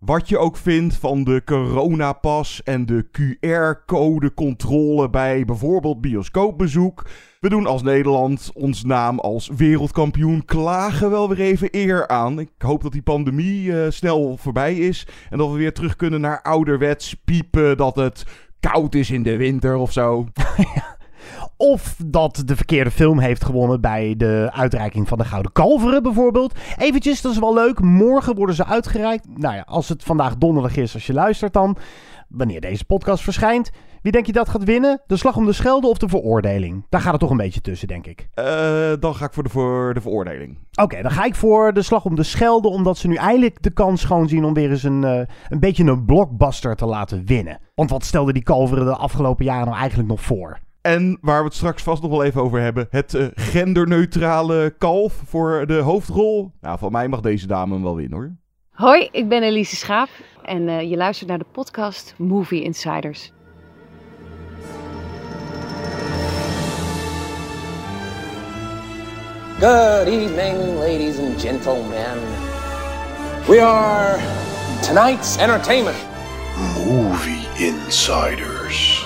Wat je ook vindt van de coronapas en de QR-code controle bij bijvoorbeeld bioscoopbezoek. We doen als Nederland ons naam als wereldkampioen klagen wel weer even eer aan. Ik hoop dat die pandemie eh, snel voorbij is en dat we weer terug kunnen naar ouderwets piepen dat het koud is in de winter of zo. Of dat de verkeerde film heeft gewonnen bij de uitreiking van de Gouden Kalveren bijvoorbeeld. Eventjes, dat is wel leuk. Morgen worden ze uitgereikt. Nou ja, als het vandaag donderdag is, als je luistert dan. Wanneer deze podcast verschijnt. Wie denk je dat gaat winnen? De slag om de Schelde of de veroordeling? Daar gaat het toch een beetje tussen, denk ik. Eh, dan ga ik voor de, voor de veroordeling. Oké, dan ga ik voor de slag om de Schelde. Omdat ze nu eindelijk de kans gewoon zien om weer eens een, eh, een beetje een blockbuster te laten winnen. Want wat stelde die Kalveren de afgelopen jaren nou eigenlijk nog voor? En waar we het straks vast nog wel even over hebben. Het eh, genderneutrale kalf voor de hoofdrol. Nou, van mij mag deze dame hem wel winnen hoor. Hoi, ik ben Elise Schaap en eh, je luistert naar de podcast Movie Insiders. Good evening, ladies and gentlemen. We are tonight's entertainment. Movie Insiders.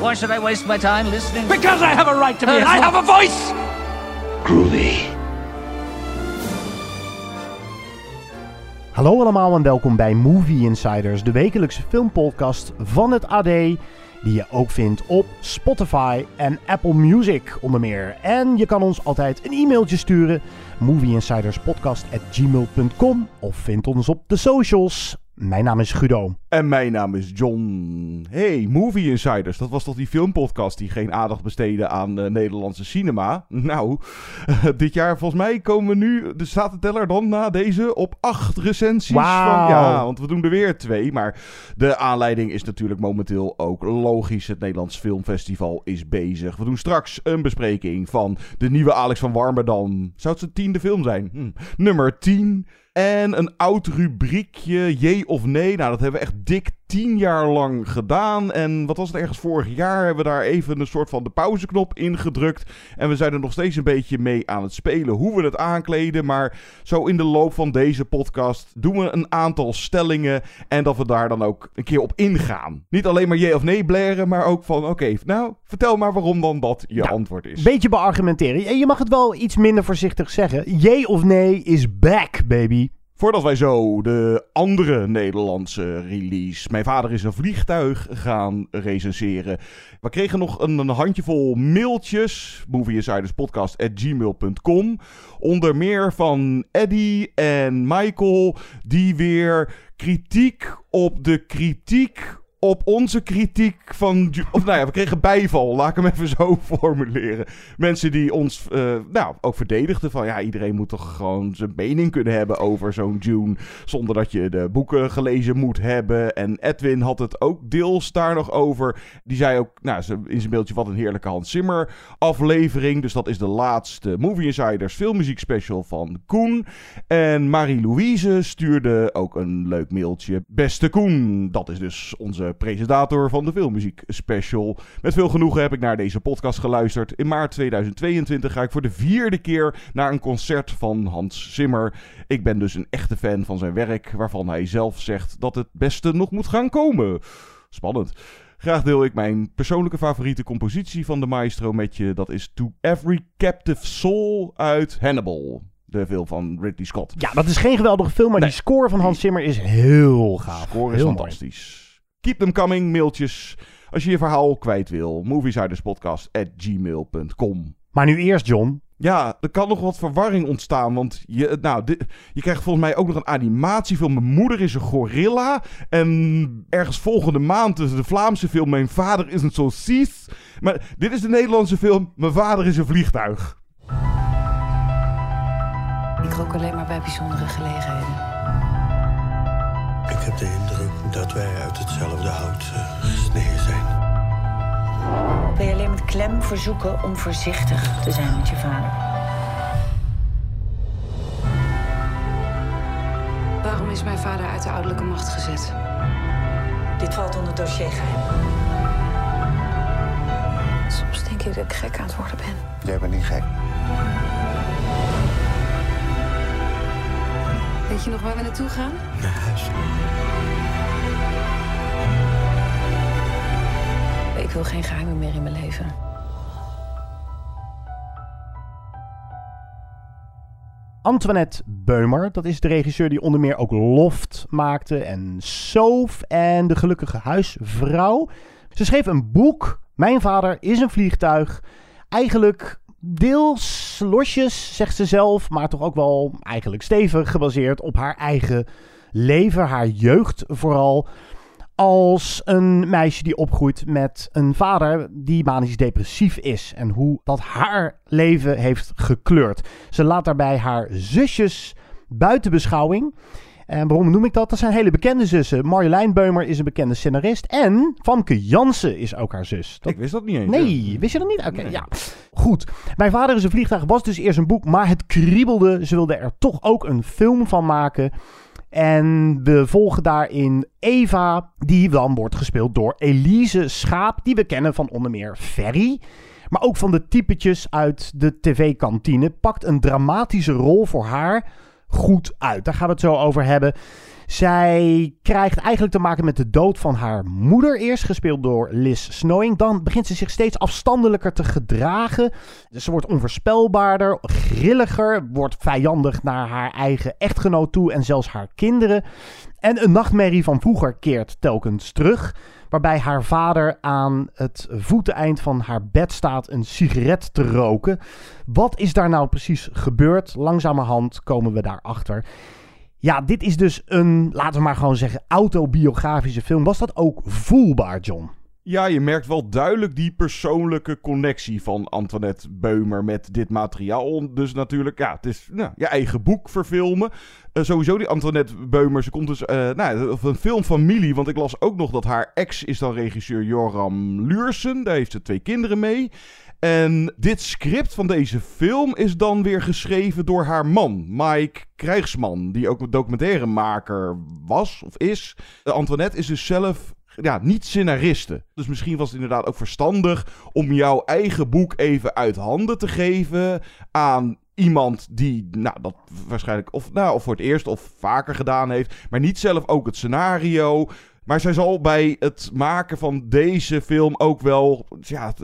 Why should I waste my time listening? Because I have a right to be. I have a voice. Groovy. Hallo allemaal en welkom bij Movie Insiders, de wekelijkse filmpodcast van het AD. Die je ook vindt op Spotify en Apple Music onder meer. En je kan ons altijd een e-mailtje sturen. movieinsiderspodcast.gmail.com Of vind ons op de socials. Mijn naam is Guido. En mijn naam is John. Hey, Movie Insiders. Dat was toch die filmpodcast die geen aandacht besteedde aan eh, Nederlandse cinema? Nou, dit jaar volgens mij komen we nu, de staat de teller dan na deze, op acht recensies. Wauw. Van, ja, want we doen er weer twee. Maar de aanleiding is natuurlijk momenteel ook logisch. Het Nederlands Filmfestival is bezig. We doen straks een bespreking van de nieuwe Alex van Warmerdam. Zou het zijn tiende film zijn? Hm. Nummer 10. En een oud rubriekje, jee of nee. Nou, dat hebben we echt dik tien jaar lang gedaan. En wat was het ergens vorig jaar? Hebben we daar even een soort van de pauzeknop ingedrukt. En we zijn er nog steeds een beetje mee aan het spelen hoe we het aankleden. Maar zo in de loop van deze podcast doen we een aantal stellingen. En dat we daar dan ook een keer op ingaan. Niet alleen maar jee of nee blaren, maar ook van: oké, nou, vertel maar waarom dan dat je Ja, antwoord is. Beetje beargumenteren. En je mag het wel iets minder voorzichtig zeggen. Jee of nee is back, baby. Voordat wij zo de andere Nederlandse release, Mijn Vader is een Vliegtuig, gaan recenseren. We kregen nog een, een handjevol mailtjes, movieinsiderspodcast.gmail.com. Onder meer van Eddie en Michael, die weer kritiek op de kritiek op onze kritiek van... Of nou ja, we kregen bijval, laat ik hem even zo formuleren. Mensen die ons eh, nou, ook verdedigden van... Ja, iedereen moet toch gewoon zijn mening kunnen hebben over zo'n Dune... zonder dat je de boeken gelezen moet hebben. En Edwin had het ook deels daar nog over. Die zei ook nou, in zijn beeldje wat een heerlijke Hans Zimmer aflevering. Dus dat is de laatste Movie Insiders filmmuziek special van Koen. En Marie-Louise stuurde ook een leuk mailtje. Beste Koen, dat is dus onze presentator van de filmmuziek special. Met veel genoegen heb ik naar deze podcast geluisterd. In maart 2022 ga ik voor de vierde keer naar een concert van Hans Zimmer. Ik ben dus een echte fan van zijn werk, waarvan hij zelf zegt dat het beste nog moet gaan komen. Spannend. Graag deel ik mijn persoonlijke favoriete compositie van de maestro met je. Dat is To Every Captive Soul uit Hannibal. De film van Ridley Scott. Ja, dat is geen geweldige film, maar Nee. die score van Hans Zimmer is heel gaaf. Score is heel mooi. Keep them coming, mailtjes. Als je je verhaal kwijt wil. moviesiderspodcast.gmail.com Maar nu eerst, John. Ja, er kan nog wat verwarring ontstaan. Want je, nou, dit, je krijgt volgens mij ook nog een animatiefilm. Mijn moeder is een gorilla. En ergens volgende maand is de Vlaamse film Mijn vader is een saucies. Maar dit is de Nederlandse film Mijn vader is een vliegtuig. Ik rook alleen maar bij bijzondere gelegenheden. Ik heb de indruk dat wij uit hetzelfde hout eh, gesneden zijn. Wil je alleen met klem verzoeken om voorzichtig te zijn met je vader? Waarom is mijn vader uit de ouderlijke macht gezet? Dit valt onder dossier geheim. Soms denk ik dat ik gek aan het worden ben. Jij bent niet gek. Weet je nog waar we naartoe gaan? Naar huis. Ik wil geen geheimen meer in mijn leven. Antoinette Beumer, dat is de regisseur die onder meer ook Loft maakte en Soof en De Gelukkige Huisvrouw. Ze schreef een boek, Mijn vader is een vliegtuig. Eigenlijk deels losjes, zegt ze zelf, maar toch ook wel eigenlijk stevig gebaseerd op haar eigen leven, haar jeugd vooral. Als een meisje die opgroeit met een vader die manisch depressief is. En hoe dat haar leven heeft gekleurd. Ze laat daarbij haar zusjes buiten beschouwing. En waarom noem ik dat? Dat zijn hele bekende zussen. Marjolein Beumer is een bekende scenarist. En Famke Jansen is ook haar zus. Dat... Ik wist dat niet eens. Nee, wist je dat niet? Oké, ja. Goed. Mijn vader is een vliegtuig was dus eerst een boek, maar het kriebelde. Ze wilden er toch ook een film van maken. En we volgen daarin Eva, die dan wordt gespeeld door Elise Schaap, die we kennen van onder meer Ferry. Maar ook van de typetjes uit de tv-kantine. Pakt een dramatische rol voor haar goed uit. Daar gaan we het zo over hebben. Zij krijgt eigenlijk te maken met de dood van haar moeder. Eerst gespeeld door Liz Snowing. Dan begint ze zich steeds afstandelijker te gedragen. Ze wordt onvoorspelbaarder, grilliger. Wordt vijandig naar haar eigen echtgenoot toe en zelfs haar kinderen. En een nachtmerrie van vroeger keert telkens terug. Waarbij haar vader aan het voeteneind van haar bed staat een sigaret te roken. Wat is daar nou precies gebeurd? Langzamerhand komen we daarachter. Ja, dit is dus een, laten we maar gewoon zeggen, autobiografische film. Was dat ook voelbaar, John? Ja, je merkt wel duidelijk die persoonlijke connectie van Antoinette Beumer met dit materiaal. Dus natuurlijk, ja, het is nou, je eigen boek verfilmen. Uh, sowieso die Antoinette Beumer, ze komt dus, uh, nou, of een filmfamilie. Want ik las ook nog dat haar ex is dan regisseur Joram Luursen. Daar heeft ze twee kinderen mee. En dit script van deze film is dan weer geschreven door haar man, Mike Krijgsman, die ook een documentairemaker was of is. Antoinette is dus zelf ja, niet scenariste. Dus misschien was het inderdaad ook verstandig om jouw eigen boek even uit handen te geven aan iemand die nou, dat waarschijnlijk of, nou, of voor het eerst of vaker gedaan heeft, maar niet zelf ook het scenario. Maar zij zal bij het maken van deze film ook wel. Ja,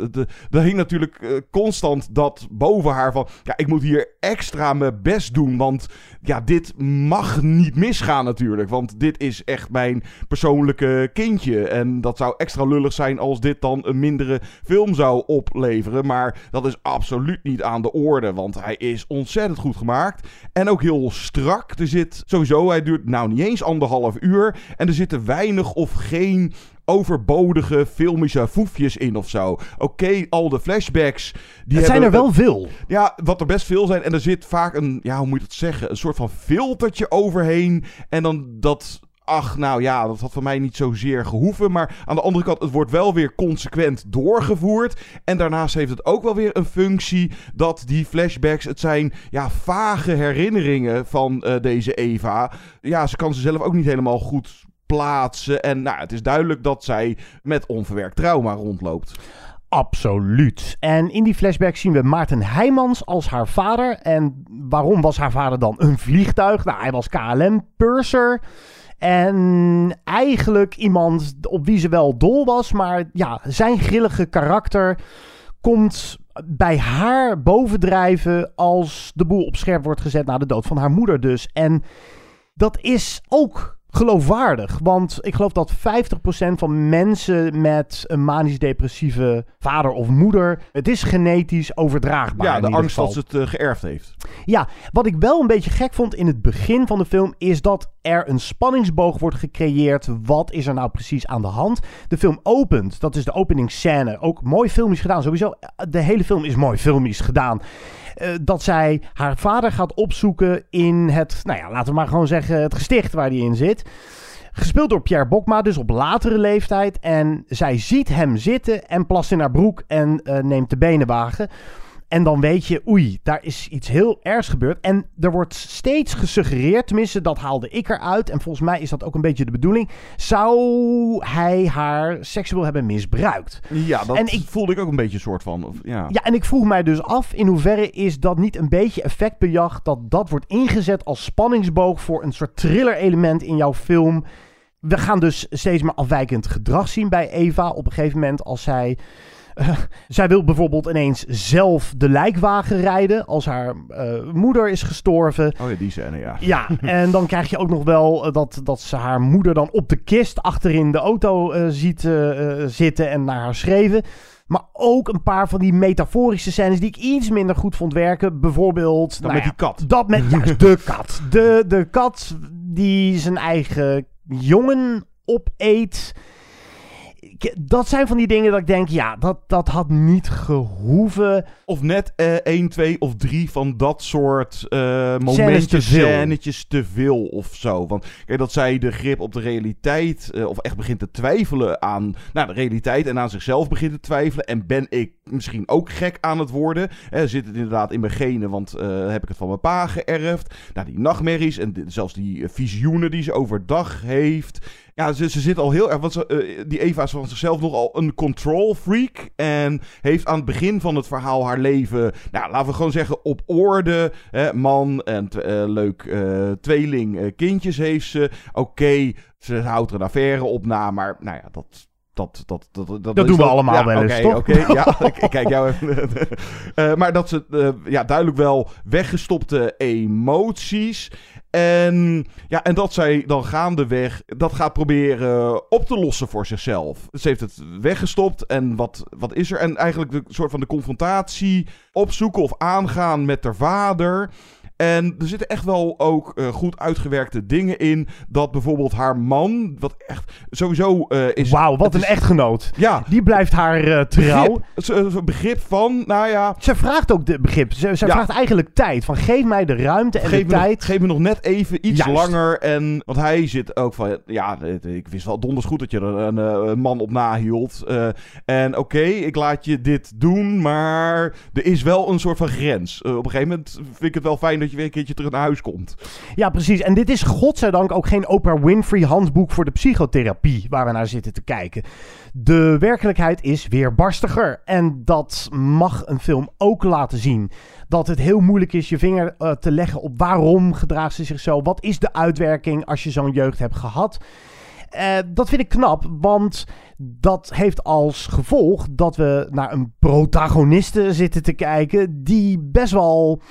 er hing natuurlijk uh, constant dat boven haar van. Ja, ik moet hier extra mijn best doen. Want ja, dit mag niet misgaan natuurlijk. Want dit is echt mijn persoonlijke kindje. En dat zou extra lullig zijn als dit dan een mindere film zou opleveren. Maar dat is absoluut niet aan de orde. Want hij is ontzettend goed gemaakt. En ook heel strak. Er zit sowieso, hij duurt nou niet eens anderhalf uur. En er zitten weinig of geen overbodige filmische foefjes in of zo. Oké, al de flashbacks. Die het zijn er wel veel. Ja, wat er best veel zijn. En er zit vaak een, ja, hoe moet je het zeggen? Een soort van filtertje overheen. En dan dat ach, nou ja, dat had voor mij niet zozeer gehoeven. Maar aan de andere kant, het wordt wel weer consequent doorgevoerd. En daarnaast heeft het ook wel weer een functie dat die flashbacks, het zijn ja, vage herinneringen van uh, deze Eva. Ja, ze kan ze zelf ook niet helemaal goed plaatsen. En nou, het is duidelijk dat zij met onverwerkt trauma rondloopt. Absoluut. En in die flashback zien we Maarten Heijmans als haar vader. En waarom was haar vader dan een vliegtuig? Nou, hij was KLM-purser. En eigenlijk iemand op wie ze wel dol was. Maar ja, zijn grillige karakter komt bij haar bovendrijven als de boel op scherp wordt gezet na de dood van haar moeder dus. En dat is ook geloofwaardig. Want ik geloof dat 50% van mensen met een manisch-depressieve vader of moeder. Het is genetisch overdraagbaar. Ja, de angst geval. dat ze het uh, geërfd heeft. Ja, wat ik wel een beetje gek vond in het begin van de film. is dat er een spanningsboog wordt gecreëerd. Wat is er nou precies aan de hand? De film opent, dat is de openingsscène. Ook mooi filmisch gedaan. Sowieso, de hele film is mooi filmisch gedaan. Uh, dat zij haar vader gaat opzoeken in het, nou ja, laten we maar gewoon zeggen, het gesticht waar hij in zit. Gespeeld door Pierre Bokma, dus op latere leeftijd. En zij ziet hem zitten en plast in haar broek en eh, neemt de benenwagen. En dan weet je, oei, daar is iets heel ergs gebeurd. En er wordt steeds gesuggereerd, tenminste dat haalde ik eruit. En volgens mij is dat ook een beetje de bedoeling. Zou hij haar seksueel hebben misbruikt? Ja, dat En ik- voelde ik ook een beetje een soort van. of- ja. Ja, en ik vroeg mij dus af in hoeverre is dat niet een beetje effectbejag dat dat wordt ingezet als spanningsboog voor een soort thriller element in jouw film. We gaan dus steeds meer afwijkend gedrag zien bij Eva. Op een gegeven moment als zij... eh, zij wil bijvoorbeeld ineens zelf de lijkwagen rijden als haar eh, moeder is gestorven. Oh ja, die scène, ja. Ja, en dan krijg je ook nog wel eh, dat, dat ze haar moeder dan op de kist achterin de auto ziet zitten en naar haar schreven. Maar ook een paar van die metaforische scènes die ik iets minder goed vond werken. Bijvoorbeeld... Dan nou met ja, die kat. Dat met juist de kat. De, de kat die zijn eigen jongen opeet. Dat zijn van die dingen dat ik denk, ja, dat, dat had niet gehoeven. Of net eh 1, 2 of 3 van dat soort eh veel. scènetjes te veel of zo. Want kijk, dat zij de grip op de realiteit, eh, of echt begint te twijfelen aan nou, de realiteit en aan zichzelf begint te twijfelen. En ben ik misschien ook gek aan het worden? Eh, zit het inderdaad in mijn genen, want eh, heb ik het van mijn pa geërfd? Nou, die nachtmerries en zelfs die visioenen die ze overdag heeft. Ja, ze, ze zit al heel erg. Want ze, eh, die Eva is van zichzelf nogal een control freak. En heeft aan het begin van het verhaal haar leven. Nou, laten we gewoon zeggen, op orde. Hè, man en eh, leuk eh, tweeling kindjes heeft ze. Oké, ze houdt er een affaire op na. Maar nou ja, dat. Dat, dat, dat, dat, doen we allemaal ja, wel eens, oké, toch? Oké, ja, ik, ik kijk jou even. Eh, maar dat ze eh, ja, duidelijk wel weggestopte emoties. En, ja, en dat zij dan gaandeweg dat gaat proberen op te lossen voor zichzelf. Ze heeft het weggestopt en wat, wat is er? En eigenlijk de soort van de confrontatie opzoeken of aangaan met haar vader. En er zitten echt wel ook eh, goed uitgewerkte dingen in. Dat bijvoorbeeld haar man, wat echt sowieso eh, is... Wauw, wat een is- echtgenoot. Ja, Die blijft haar eh, trouw. begrip, begrip van, nou ja... Ze vraagt ook de begrip. Ze, ze Ja. vraagt eigenlijk tijd. Van geef mij de ruimte en Geef de nog, tijd. geef me nog net even iets Juist. langer. En, want hij zit ook van... Ja, ik wist wel donders goed dat je er een, een man op nahield. En oké, ik laat je dit doen. Maar er is wel een soort van grens. Op een gegeven moment vind ik het wel fijn dat je weer een keertje terug naar huis komt. Ja, precies. En dit is godzijdank ook geen Oprah Winfrey handboek voor de psychotherapie waar we naar zitten te kijken. De werkelijkheid is weerbarstiger. En dat mag een film ook laten zien. Dat het heel moeilijk is je vinger eh, te leggen op waarom gedraagt ze zich zo. Wat is de uitwerking als je zo'n jeugd hebt gehad. Eh, dat vind ik knap, want dat heeft als gevolg dat we naar een protagoniste zitten te kijken die best wel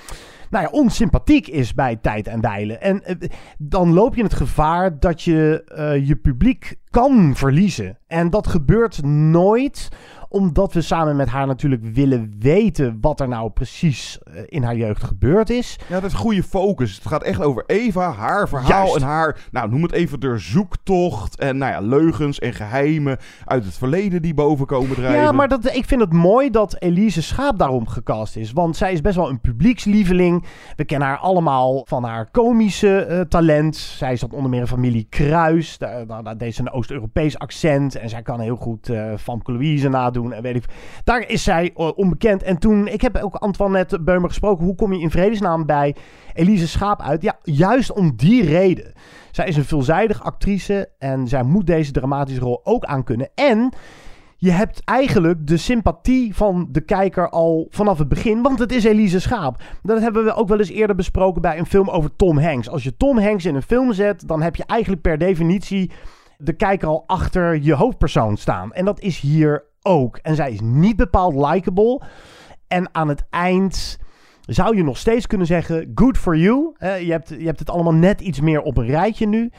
nou ja, onsympathiek is bij tijd en wijlen. En eh, dan loop je het gevaar dat je eh, je publiek kan verliezen. En dat gebeurt nooit omdat we samen met haar natuurlijk willen weten wat er nou precies eh, in haar jeugd gebeurd is. Ja, dat is goede focus. Het gaat echt over Eva, haar verhaal Juist. en haar, nou noem het even, de zoektocht. En nou ja, leugens en geheimen uit het verleden die boven komen drijven. Ja, maar dat, ik vind het mooi dat Elise Schaap daarom gecast is. Want zij is best wel een publiekslieveling. We kennen haar allemaal van haar komische eh, talent. Zij zat onder meer in familie Kruis. Daar, daar, deed ze een Oost-Europees accent. En zij kan heel goed eh Famke Louise nadoen. En weet ik. Daar is zij eh, onbekend. En toen, ik heb ook Antoinette Beumer gesproken. Hoe kom je in vredesnaam bij Elise Schaap uit? Ja, juist om die reden. Zij is een veelzijdig actrice. En zij moet deze dramatische rol ook aankunnen. En je hebt eigenlijk de sympathie van de kijker al vanaf het begin, want het is Elise Schaap. Dat hebben we ook wel eens eerder besproken bij een film over Tom Hanks. Als je Tom Hanks in een film zet, dan heb je eigenlijk per definitie de kijker al achter je hoofdpersoon staan. En dat is hier ook. En zij is niet bepaald likable. En aan het eind zou je nog steeds kunnen zeggen: good for you. Je, hebt, je hebt het allemaal net iets meer op een rijtje nu.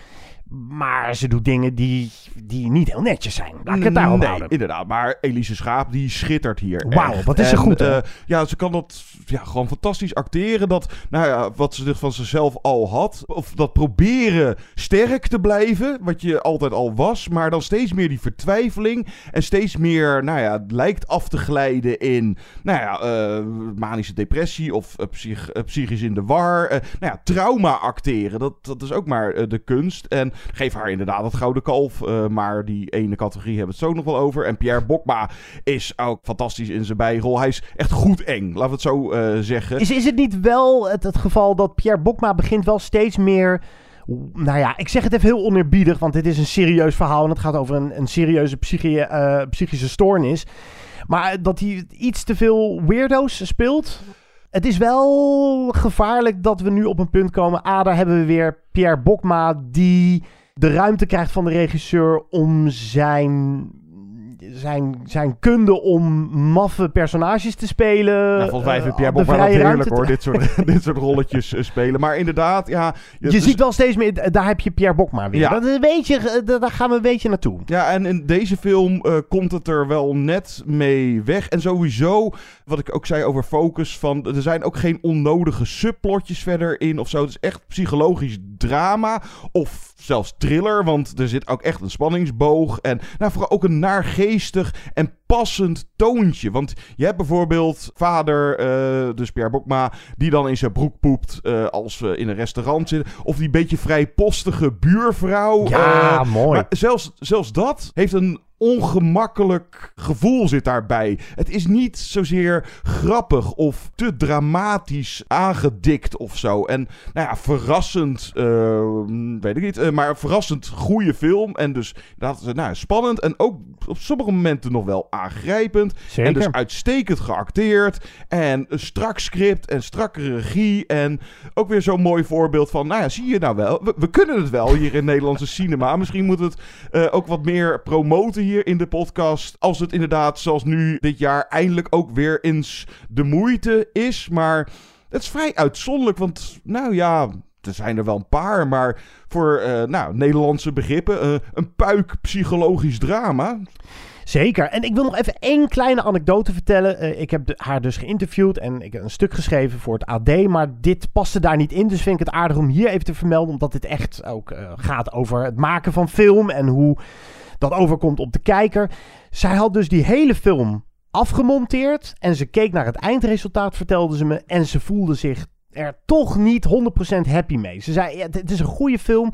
Maar ze doet dingen die, die niet heel netjes zijn. Laat ik het daarop nee, houden. inderdaad. Maar Elise Schaap, die schittert hier Wauw, wat is ze goed, hè? eh, ja, ze kan dat ja, gewoon fantastisch acteren. Dat, nou ja, wat ze van zichzelf al had. Of dat proberen sterk te blijven, wat je altijd al was. Maar dan steeds meer die vertwijfeling. En steeds meer, nou ja, het lijkt af te glijden in, nou ja, eh, manische depressie of eh, psych, psychisch in de war. Nou ja, trauma acteren, dat, dat is ook maar de kunst. En Geef haar inderdaad het gouden kalf. eh, maar die ene categorie hebben we het zo nog wel over. En Pierre Bokma is ook fantastisch in zijn bijrol. Hij is echt goed eng, laten we het zo eh, zeggen. Is, is het niet wel het, het geval dat Pierre Bokma begint wel steeds meer... Nou ja, ik zeg het even heel oneerbiedig, want dit is een serieus verhaal en het gaat over een, een serieuze psychi- eh, psychische stoornis. Maar dat hij iets te veel weirdo's speelt. Het is wel gevaarlijk dat we nu op een punt komen. Ah, daar hebben we weer Pierre Bokma die de ruimte krijgt van de regisseur om zijn, zijn, zijn kunde om maffe personages te spelen. Nou, volgens mij eh, vindt Pierre Bokma dat vrije heerlijk hoor, dit soort, dit soort rolletjes eh, spelen. Maar inderdaad, ja... Je is- ziet wel steeds meer, daar heb je Pierre Bokma weer. Ja. Dat is een beetje, eh, daar gaan we een beetje naartoe. Ja, en in deze film eh, komt het er wel net mee weg. En sowieso, wat ik ook zei over focus, van er zijn ook geen onnodige subplotjes verder in of zo. Het is echt psychologisch drama of zelfs thriller, want er zit ook echt een spanningsboog. En nou, vooral ook een en passend toontje. Want je hebt bijvoorbeeld vader, eh, dus Pierre Bokma, die dan in zijn broek poept eh, als we in een restaurant zitten. Of die beetje vrijpostige buurvrouw. Ja, eh, mooi. maar zelfs, zelfs dat heeft een ongemakkelijk gevoel zit daarbij. Het is niet zozeer grappig of te dramatisch aangedikt of zo. En nou ja, verrassend, eh, weet ik niet, eh, maar verrassend goede film. En dus dat, nou, spannend en ook op sommige momenten nog wel aangrijpend. Zeker. En dus uitstekend geacteerd. En een strak script en strakke regie. En ook weer zo'n mooi voorbeeld van, nou ja, zie je nou wel. We, we kunnen het wel hier in Nederlandse cinema. Misschien moet het eh, ook wat meer promoten hier in de podcast. Als het inderdaad, zoals nu dit jaar, eindelijk ook weer eens de moeite is. Maar het is vrij uitzonderlijk, want nou ja... Er zijn er wel een paar, maar voor eh, nou, Nederlandse begrippen eh, een puik psychologisch drama. Zeker. En ik wil nog even één kleine anekdote vertellen. Eh, ik heb haar dus geïnterviewd en ik heb een stuk geschreven voor het AD. Maar dit paste daar niet in. Dus vind ik het aardig om hier even te vermelden. Omdat dit echt ook gaat over het maken van film. En hoe dat overkomt op de kijker. Zij had dus die hele film afgemonteerd. En ze keek naar het eindresultaat, vertelde ze me. En ze voelde zich er toch niet 100% happy mee. Ze zei, ja, het is een goede film,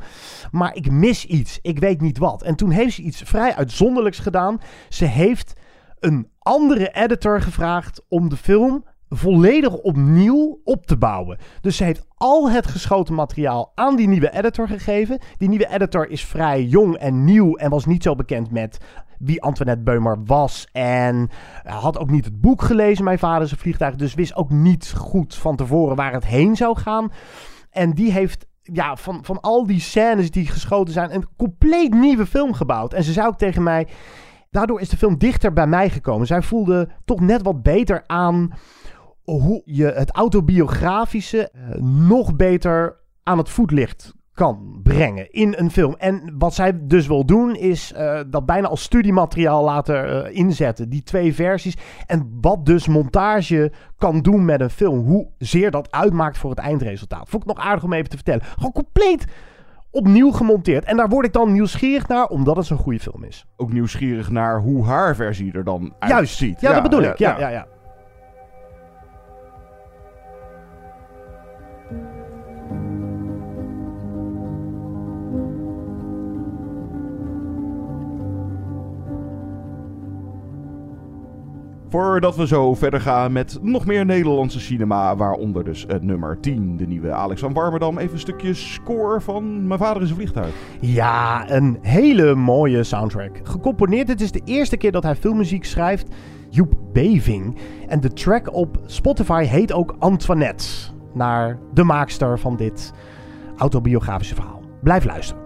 maar ik mis iets. Ik weet niet wat. En toen heeft ze iets vrij uitzonderlijks gedaan. Ze heeft een andere editor gevraagd om de film volledig opnieuw op te bouwen. Dus ze heeft al het geschoten materiaal aan die nieuwe editor gegeven. Die nieuwe editor is vrij jong en nieuw en was niet zo bekend met wie Antoinette Beumer was. En had ook niet het boek gelezen, Mijn Vader een vliegtuig. Dus wist ook niet goed van tevoren waar het heen zou gaan. En die heeft ja, van, van al die scènes die geschoten zijn, een compleet nieuwe film gebouwd. En ze zei ook tegen mij, daardoor is de film dichter bij mij gekomen. Zij voelde toch net wat beter aan hoe je het autobiografische eh, nog beter aan het voetlicht kan brengen in een film. En wat zij dus wil doen is eh, dat bijna als studiemateriaal laten eh, inzetten. Die twee versies. En wat dus montage kan doen met een film. Hoe zeer dat uitmaakt voor het eindresultaat. Vond ik nog aardig om even te vertellen. Gewoon compleet opnieuw gemonteerd. En daar word ik dan nieuwsgierig naar, omdat het zo'n goede film is. Ook nieuwsgierig naar hoe haar versie er dan Juist. uitziet. Ja, dat bedoel ik. Ja, ja, ja. Voordat we zo verder gaan met nog meer Nederlandse cinema, waaronder dus het nummer 10, de nieuwe Alex van Warmerdam. Even een stukje score van Mijn Vader is een Vliegtuig. Ja, een hele mooie soundtrack. Gecomponeerd, het is de eerste keer dat hij filmmuziek schrijft. Joep Beving. En de track op Spotify heet ook Antoinette. Naar de maakster van dit autobiografische verhaal. Blijf luisteren.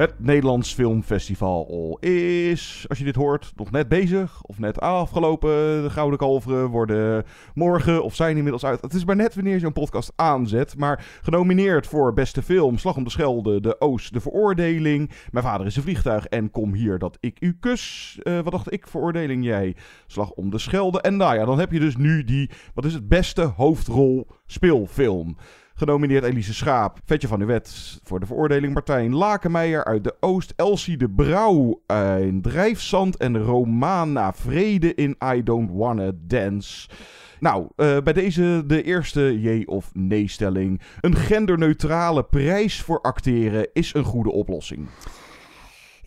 Het Nederlands Filmfestival is, als je dit hoort, nog net bezig. Of net afgelopen. De Gouden Kalveren worden morgen of zijn inmiddels uit. Het is maar net wanneer je zo'n podcast aanzet. Maar genomineerd voor beste film, Slag om de Schelde, De Oost, De Veroordeling. Mijn vader is een vliegtuig en kom hier dat ik u kus. Eh, wat dacht ik? Veroordeling jij? Slag om de Schelde. En nou ja, dan heb je dus nu die, wat is het, beste hoofdrol speelfilm. Genomineerd Elise Schaap, Vetje van de Wet voor de veroordeling Martijn Lakenmeijer uit de Oost, Elsie de Brouw in Drijfzand en Romana Vrede in I Don't Wanna Dance. Nou, uh, bij deze de eerste jee of nee stelling. Een genderneutrale prijs voor acteren is een goede oplossing.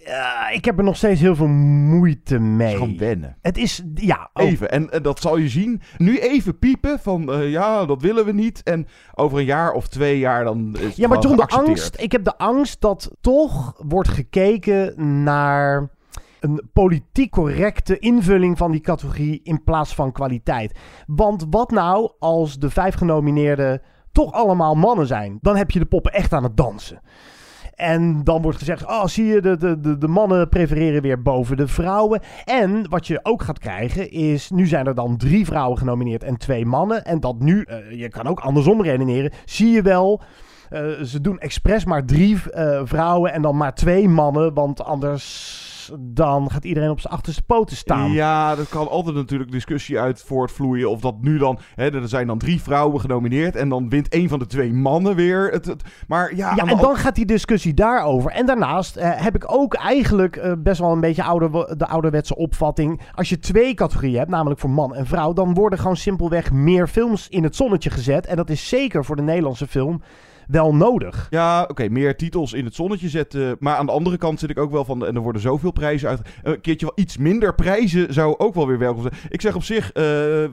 Uh, ik heb er nog steeds heel veel moeite mee. Het is gewoon wennen. Het is, ja. Oh. Even, en, en, dat zal je zien. Nu even piepen van, uh, ja, dat willen we niet. En over een jaar of twee jaar dan is Ja, maar toen de angst, ik heb de angst dat toch wordt gekeken naar een politiek correcte invulling van die categorie in plaats van kwaliteit. Want wat nou als de vijf genomineerden toch allemaal mannen zijn? Dan heb je de poppen echt aan het dansen. En dan wordt gezegd, oh zie je, de, de, de mannen prefereren weer boven de vrouwen. En wat je ook gaat krijgen is, nu zijn er dan drie vrouwen genomineerd en twee mannen. En dat nu, uh, je kan ook andersom redeneren, zie je wel... Uh, ze doen expres maar drie uh, vrouwen en dan maar twee mannen, want anders dan gaat iedereen op zijn achterste poten staan. Ja, dat kan altijd natuurlijk discussie uit voortvloeien. Of dat nu dan, hè, er zijn dan drie vrouwen genomineerd. En dan wint een van de twee mannen weer. Het, het, maar ja, ja en dan gaat die discussie daarover. En daarnaast eh, heb ik ook eigenlijk eh, best wel een beetje ouder, de ouderwetse opvatting. Als je twee categorieën hebt, namelijk voor man en vrouw. Dan worden gewoon simpelweg meer films in het zonnetje gezet. En dat is zeker voor de Nederlandse film wel nodig. Ja, oké, meer titels in het zonnetje zetten. Maar aan de andere kant zit ik ook wel van, en er worden zoveel prijzen uit. Een keertje wel iets minder prijzen zou ook wel weer welkom zijn. Ik zeg op zich uh,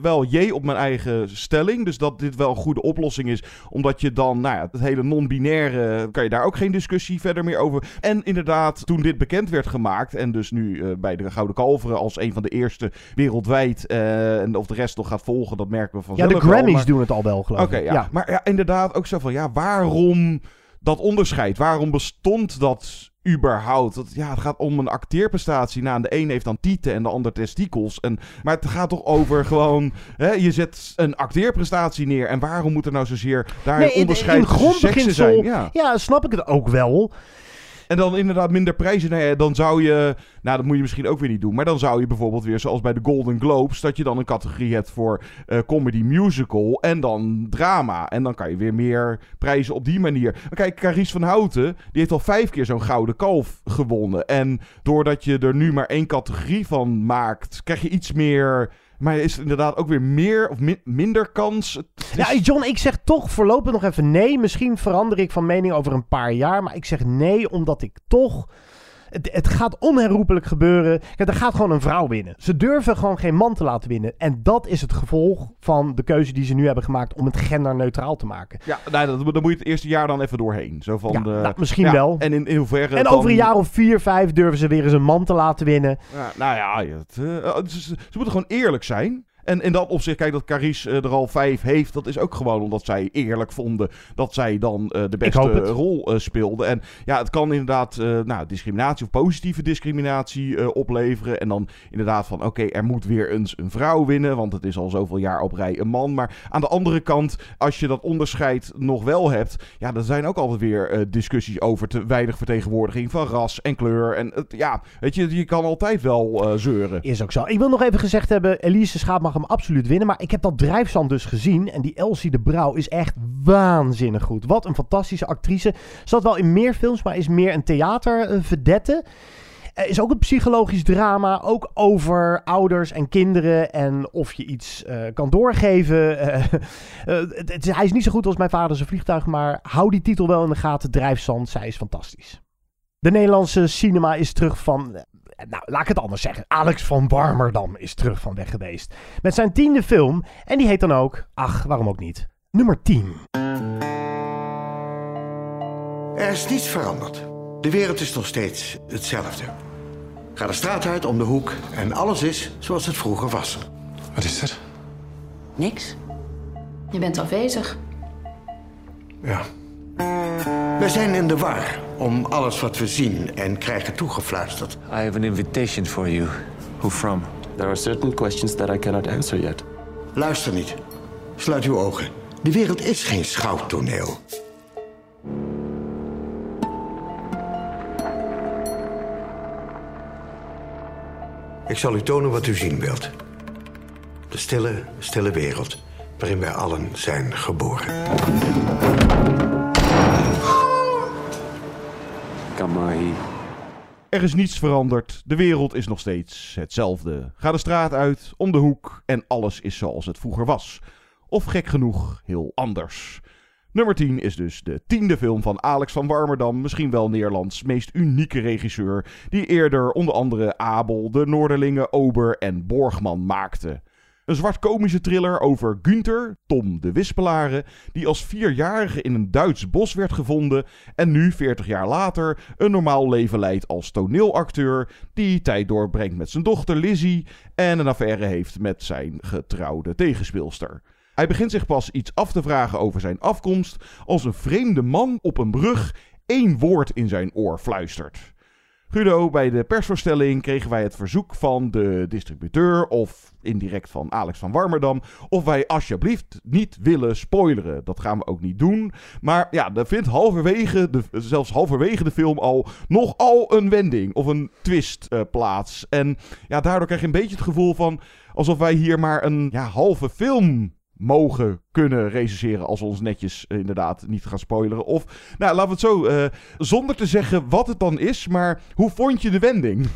wel jee op mijn eigen stelling. Dus dat dit wel een goede oplossing is. Omdat je dan, nou ja, het hele non-binaire, kan je daar ook geen discussie verder meer over. En inderdaad, toen dit bekend werd gemaakt. En dus nu uh, bij de Gouden Kalveren als een van de eerste wereldwijd. Uh, en of de rest nog gaat volgen, dat merken we vanzelf Ja, de Grammys maar... doen het al wel, geloof ik. Oké, ja. ja. Maar ja, inderdaad ook zo van, ja, waar waarom dat onderscheid? Waarom bestond dat überhaupt? Dat, ja, het gaat om een acteerprestatie. Nou, de een heeft dan tieten en de ander testikels. En, maar het gaat toch over gewoon... Hè, je zet een acteerprestatie neer. En waarom moet er nou zozeer daar nee, een onderscheid tussen seksen zijn? Ja. ja, snap ik het ook wel. En dan inderdaad minder prijzen. Nou dan zou je. Nou, dat moet je misschien ook weer niet doen. Maar dan zou je bijvoorbeeld weer, zoals bij de Golden Globes, dat je dan een categorie hebt voor uh, comedy musical en dan drama. En dan kan je weer meer prijzen op die manier. Maar kijk, Carice van Houten, die heeft al vijf keer zo'n gouden kalf gewonnen. En doordat je er nu maar één categorie van maakt, krijg je iets meer maar is er inderdaad ook weer meer of minder kans? Ja, John, ik zeg toch voorlopig nog even nee. Misschien verander ik van mening over een paar jaar. Maar ik zeg nee, omdat ik toch het, het, gaat onherroepelijk gebeuren. Kijk, er gaat gewoon een vrouw winnen. Ze durven gewoon geen man te laten winnen. En dat is het gevolg van de keuze die ze nu hebben gemaakt om het genderneutraal te maken. Ja, nou, dan, dan moet je het eerste jaar dan even doorheen. Zo van ja, de, nou, misschien ja, wel. En in, in hoeverre. En dan... over een jaar of vier, vijf durven ze weer eens een man te laten winnen. Ja, nou ja, het, uh, ze, ze moeten gewoon eerlijk zijn. En in dat opzicht, kijk, dat Carice uh, er al vijf heeft, dat is ook gewoon omdat zij eerlijk vonden dat zij dan uh, de beste rol uh, speelde. En ja, het kan inderdaad nou, discriminatie of positieve discriminatie opleveren. En dan inderdaad van, oké, er moet weer eens een vrouw winnen, want het is al zoveel jaar op rij een man. Maar aan de andere kant, als je dat onderscheid nog wel hebt, ja, er zijn ook altijd weer discussies over te weinig vertegenwoordiging van ras en kleur. En ja, weet je, je kan altijd wel zeuren. Is ook zo. Ik wil nog even gezegd hebben, Elise Schaap mag hem absoluut winnen. Maar ik heb dat drijfzand dus gezien. En die Elsie de Brouw is echt waanzinnig goed. Wat een fantastische actrice. Zat wel in meer films, maar is meer een theatervedette. Er is ook een psychologisch drama, ook over ouders en kinderen en of je iets uh, kan doorgeven. Uh, het, hij is niet zo goed als mijn vader zijn vliegtuig, maar hou die titel wel in de gaten. Drijfzand, zij is fantastisch. De Nederlandse cinema is terug van nou, laat ik het anders zeggen. Alex van Warmerdam is terug van weg geweest. Met zijn tiende film. En die heet dan ook, ach, waarom ook niet, nummer 10. Er is niets veranderd. De wereld is nog steeds hetzelfde. Ga de straat uit om de hoek en alles is zoals het vroeger was. Wat is er? Niks. Je bent afwezig. Ja. Wij zijn in de war om alles wat we zien en krijgen toegefluisterd. I have an invitation for you. Who from? There are certain questions that I cannot answer yet. Luister niet. Sluit uw ogen. De wereld is geen schouwtoneel. Ik zal u tonen wat u zien wilt. De stille, stille wereld waarin wij allen zijn geboren. Er is niets veranderd, de wereld is nog steeds hetzelfde. Ga de straat uit, om de hoek en alles is zoals het vroeger was. Of gek genoeg, heel anders. Nummer 10 is dus de tiende film van Alex van Warmerdam, misschien wel Nederlands meest unieke regisseur, die eerder onder andere Abel, De Noorderlingen, Ober en Borgman maakte. Een zwart-komische thriller over Günther, Tom de Wispelare, die als vierjarige in een Duits bos werd gevonden en nu, 40 jaar later, een normaal leven leidt als toneelacteur, die tijd doorbrengt met zijn dochter Lizzie en een affaire heeft met zijn getrouwde tegenspeelster. Hij begint zich pas iets af te vragen over zijn afkomst als een vreemde man op een brug één woord in zijn oor fluistert. Guido, bij de persvoorstelling kregen wij het verzoek van de distributeur of indirect van Alex van Warmerdam of wij alsjeblieft niet willen spoileren. Dat gaan we ook niet doen. Maar ja, er vindt halverwege, de, zelfs halverwege de film al nogal een wending of een twist eh, plaats. En ja, daardoor krijg je een beetje het gevoel van alsof wij hier maar een ja, halve film mogen kunnen recenseren als we ons netjes eh, inderdaad niet gaan spoileren. Of, nou, laten we het zo, eh, zonder te zeggen wat het dan is, maar hoe vond je de wending?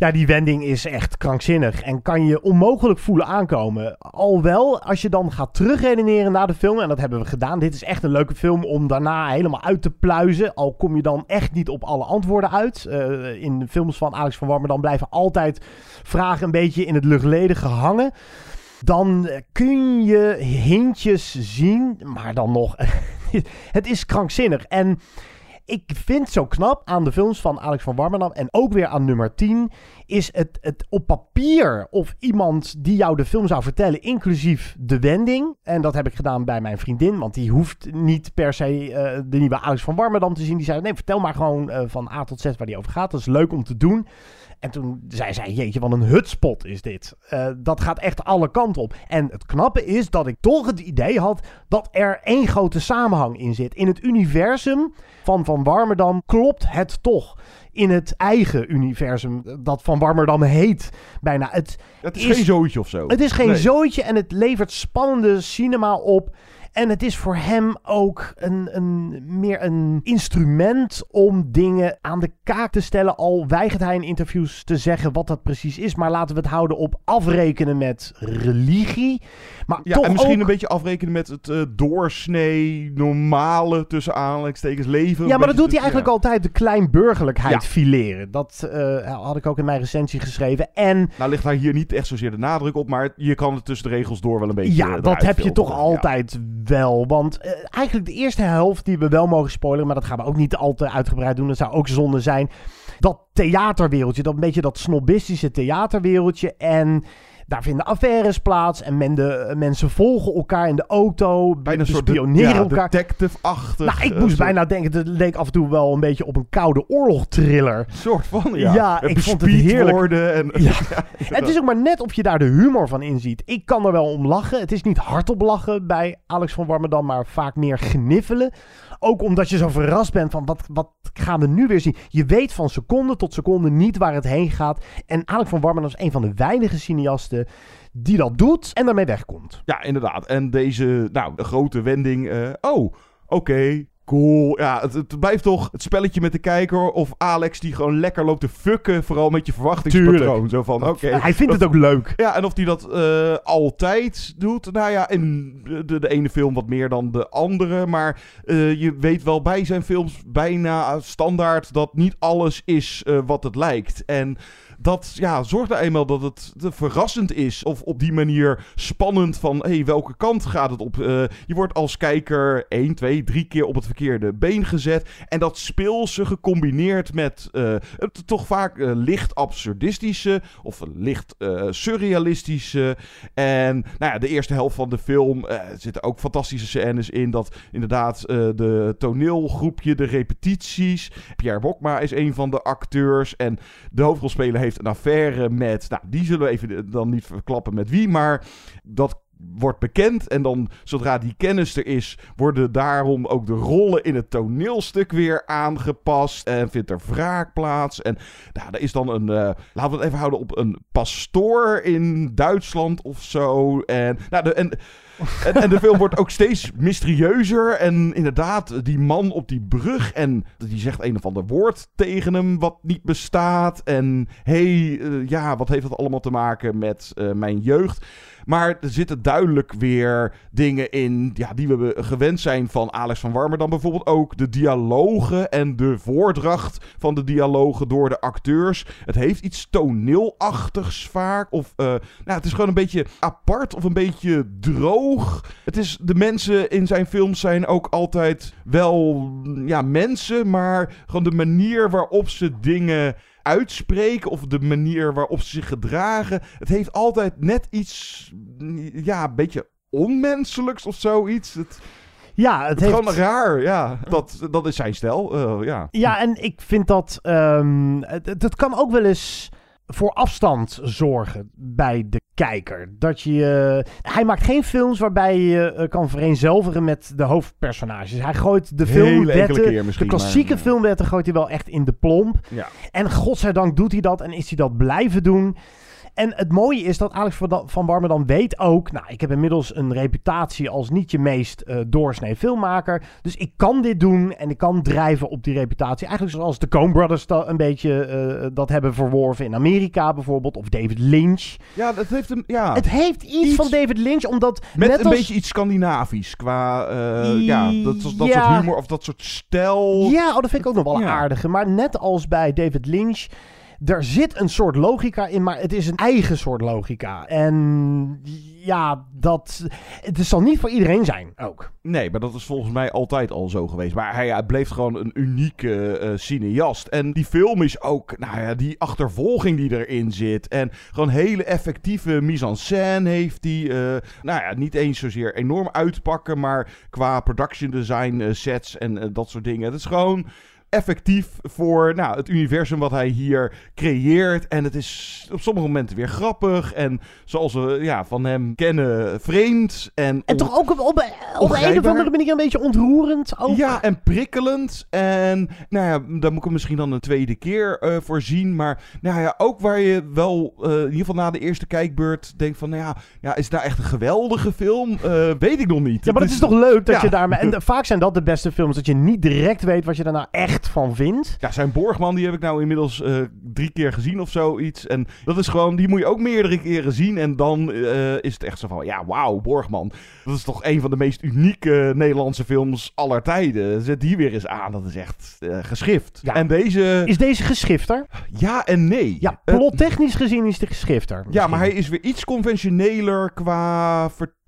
Ja, die wending is echt krankzinnig en kan je onmogelijk voelen aankomen. Al wel, als je dan gaat terugredeneren naar de film, en dat hebben we gedaan. Dit is echt een leuke film om daarna helemaal uit te pluizen. Al kom je dan echt niet op alle antwoorden uit. Uh, in films van Alex van Warmerdam blijven altijd vragen een beetje in het luchtledige hangen dan kun je hintjes zien, maar dan nog, het is krankzinnig. En ik vind zo knap aan de films van Alex van Warmerdam en ook weer aan nummer 10, is het, het op papier of iemand die jou de film zou vertellen, inclusief de wending. En dat heb ik gedaan bij mijn vriendin, want die hoeft niet per se uh, de nieuwe Alex van Warmerdam te zien. Die zei, nee, vertel maar gewoon uh, van A tot Z waar die over gaat. Dat is leuk om te doen. En toen zei zij, jeetje, wat een hutspot is dit. Uh, dat gaat echt alle kanten op. En het knappe is dat ik toch het idee had dat er één grote samenhang in zit. In het universum van Van Warmerdam klopt het toch. In het eigen universum dat Van Warmerdam heet. Bijna. Het, het is, is, geen zooitje of zo. Het is geen nee. zooitje en het levert spannende cinema op. En het is voor hem ook een, een, meer een instrument om dingen aan de kaak te stellen. Al weigert hij in interviews te zeggen wat dat precies is. Maar laten we het houden op afrekenen met religie. Maar ja, toch en misschien ook... een beetje afrekenen met het uh, doorsnee, normale, tussen aanhalingstekens, leven. Ja, maar dat doet hij ja. eigenlijk altijd de kleinburgerlijkheid ja. fileren. Dat uh, had ik ook in mijn recensie geschreven. En... Nou ligt daar hier niet echt zozeer de nadruk op, maar je kan het tussen de regels door wel een beetje Ja, dat heb je toch altijd. Wel. Want uh, eigenlijk de eerste helft die we wel mogen spoileren, maar dat gaan we ook niet al te uitgebreid doen. Dat zou ook zonde zijn. Dat theaterwereldje, dat beetje dat snobistische theaterwereldje. En daar vinden affaires plaats en men de, mensen volgen elkaar in de auto. Bijna een soort spioneren ja, elkaar. detective-achtig. Nou, ik moest uh, bijna denken, het leek af en toe wel een beetje op een koude oorlog-thriller. soort van, ja. Ja, ik vond het heerlijk. En, ja. ja het is ook maar net of je daar de humor van inziet. Ik kan er wel om lachen. Het is niet hardop lachen bij Alex van Warmerdam, maar vaak meer gniffelen. Ook omdat je zo verrast bent van wat, wat gaan we nu weer zien. Je weet van seconde tot seconde niet waar het heen gaat. En Alex van Warmerdam is een van de weinige cineasten die dat doet en daarmee wegkomt. Ja, inderdaad. En deze nou, grote wending. Uh, oh, oké. Cool. Ja, het, het, blijft toch het spelletje met de kijker. Of Alex die gewoon lekker loopt te fucken. Vooral met je verwachtingspatroon. Zo van, oké. Okay. Hij vindt het ook leuk. Ja, en of hij dat uh, altijd doet. Nou ja, in de, de, ene film wat meer dan de andere. Maar uh, je weet wel bij zijn films bijna standaard dat niet alles is uh, wat het lijkt. En dat ja, zorgt er eenmaal dat het verrassend is. Of op die manier spannend van, hé, hey, welke kant gaat het op? Uh, je wordt als kijker één, twee, drie keer op het verkeerde been gezet. En dat speelse gecombineerd met uh, het toch vaak licht absurdistische of licht surrealistische. En nou ja, de eerste helft van de film zitten ook fantastische scènes in. Dat inderdaad de toneelgroepje, de repetities. Pierre Bokma is een van de acteurs. En de hoofdrolspeler heeft een affaire met. Nou, die zullen we even dan niet verklappen met wie. Maar dat wordt bekend. En dan, zodra die kennis er is, worden daarom ook de rollen in het toneelstuk weer aangepast. En vindt er wraak plaats. En nou, er is dan een, uh, laten we het even houden op een pastoor in Duitsland of zo. En, nou, de, en, en, en, de film wordt ook steeds mysterieuzer. En inderdaad, die man op die brug. En die zegt een of ander woord tegen hem wat niet bestaat. En hey, uh, ja, wat heeft dat allemaal te maken met uh, mijn jeugd? Maar er zitten duidelijk weer dingen in ja, die we gewend zijn van Alex van Warmer dan bijvoorbeeld ook. De dialogen en de voordracht van de dialogen door de acteurs. Het heeft iets toneelachtigs vaak. Of uh, nou, het is gewoon een beetje apart of een beetje droog. Het is, de mensen in zijn films zijn ook altijd wel ja, mensen, maar gewoon de manier waarop ze dingen uitspreken of de manier waarop ze zich gedragen. Het heeft altijd net iets, ja, een beetje onmenselijks of zoiets. Het, ja, het, het heeft... gewoon raar. Ja, dat, dat is zijn stijl. Uh, ja. ja, en ik vind dat... Um, het, het kan ook wel eens voor afstand zorgen bij de kijker. Dat je, uh, hij maakt geen films waarbij je uh, kan vereenzelvigen met de hoofdpersonages. Hij gooit de filmwetten, de klassieke maar, filmwetten gooit hij wel echt in de plomp. Ja. En godzijdank doet hij dat en is hij dat blijven doen. En het mooie is dat Alex van Barmen dan weet ook... Nou, ik heb inmiddels een reputatie als niet je meest uh, doorsnee filmmaker. Dus ik kan dit doen en ik kan drijven op die reputatie. Eigenlijk zoals de Coen Brothers een beetje uh, dat hebben verworven in Amerika bijvoorbeeld. Of David Lynch. Ja, dat heeft hem... Ja. Het heeft iets, iets van David Lynch, omdat... Met net een als... beetje iets Scandinavisch qua... Uh, ja, dat, dat ja. soort humor of dat soort stijl. Ja, oh, dat vind ik ook nog wel ja. aardig. Maar net als bij David Lynch... Er zit een soort logica in, maar het is een eigen soort logica. En ja, dat. Het zal niet voor iedereen zijn ook. Nee, maar dat is volgens mij altijd al zo geweest. Maar hij, hij bleef gewoon een unieke uh, cineast. En die film is ook, nou ja, die achtervolging die erin zit. En gewoon hele effectieve mise-en-scène heeft hij. Uh, nou ja, niet eens zozeer enorm uitpakken, maar qua production design, uh, sets en dat soort dingen. Het is gewoon effectief voor nou, het universum wat hij hier creëert. En het is op sommige momenten weer grappig. En zoals we ja, van hem kennen, vreemd. En, en toch ook op, op, op een of andere manier een beetje ontroerend. Ook. Ja, en prikkelend. En nou ja, daar moet ik hem misschien dan een tweede keer uh, voor zien. Maar nou ja, ook waar je wel, uh, in ieder geval na de eerste kijkbeurt, denkt van, nou ja, ja is daar echt een geweldige film? Uh, weet ik nog niet. Ja, maar het is, is toch leuk dat ja. je daarmee... En vaak zijn dat de beste films, dat je niet direct weet wat je daarna echt van vindt. Ja, zijn Borgman, die heb ik nou inmiddels uh, drie keer gezien of zoiets. En dat is gewoon, die moet je ook meerdere keren zien. En dan uh, is het echt zo van, ja, wauw, Borgman. Dat is toch een van de meest unieke Nederlandse films aller tijden. Zet die weer eens aan, dat is echt uh, geschift. Ja. En deze... Is deze geschifter? Ja en nee. Ja, plottechnisch gezien is de geschifter. Misschien. Ja, maar hij is weer iets conventioneler qua vertel...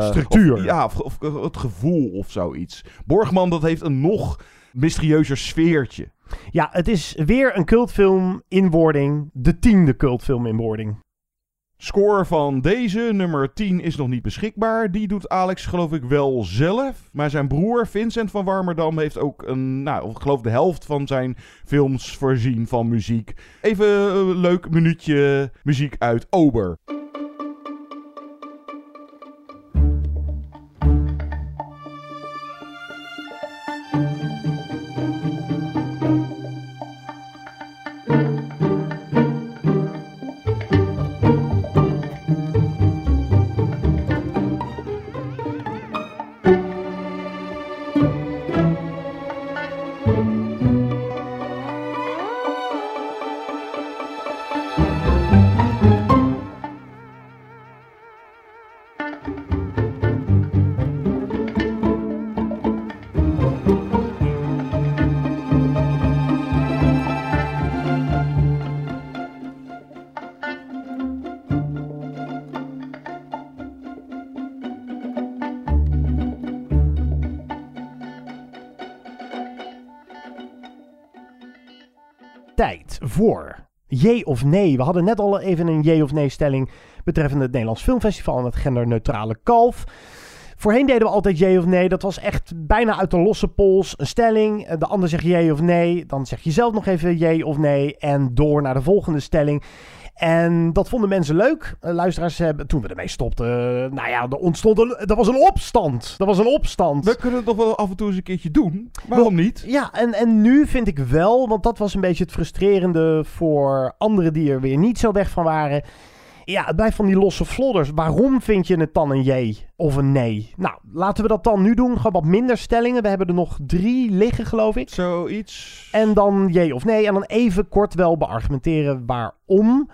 Structuur. Of, ja, of, of, het gevoel of zoiets. Borgman, dat heeft een nog mysterieuzer sfeertje. Ja, het is weer een cultfilm in wording. De tiende cultfilm in wording. Score van deze, nummer 10, is nog niet beschikbaar. Die doet Alex geloof ik wel zelf. Maar zijn broer Vincent van Warmerdam heeft ook een, nou, ik geloof de helft van zijn films voorzien van muziek. Even een leuk minuutje muziek uit Ober. Voor of nee. We hadden net al even een jee of nee stelling betreffende het Nederlands Filmfestival en het genderneutrale kalf. Voorheen deden we altijd jee of nee. Dat was echt bijna uit de losse pols. Een stelling. De ander zegt jee of nee. Dan zeg je zelf nog even jee of nee. En door naar de volgende stelling. En dat vonden mensen leuk. Uh, luisteraars hebben, toen we ermee stopten, uh, nou ja, er ontstond een, er was een opstand. Er was een opstand. We kunnen het nog wel af en toe eens een keertje doen. Waarom niet? Ja, en, en nu vind ik wel, want dat was een beetje het frustrerende voor anderen die er weer niet zo weg van waren. Ja, het blijft van die losse flodders. Waarom vind je het dan een jee of een nee? Nou, laten we dat dan nu doen. Gewoon wat minder stellingen. We hebben er nog drie liggen, geloof ik. Zoiets. En dan jee of nee. En dan even kort wel beargumenteren waarom.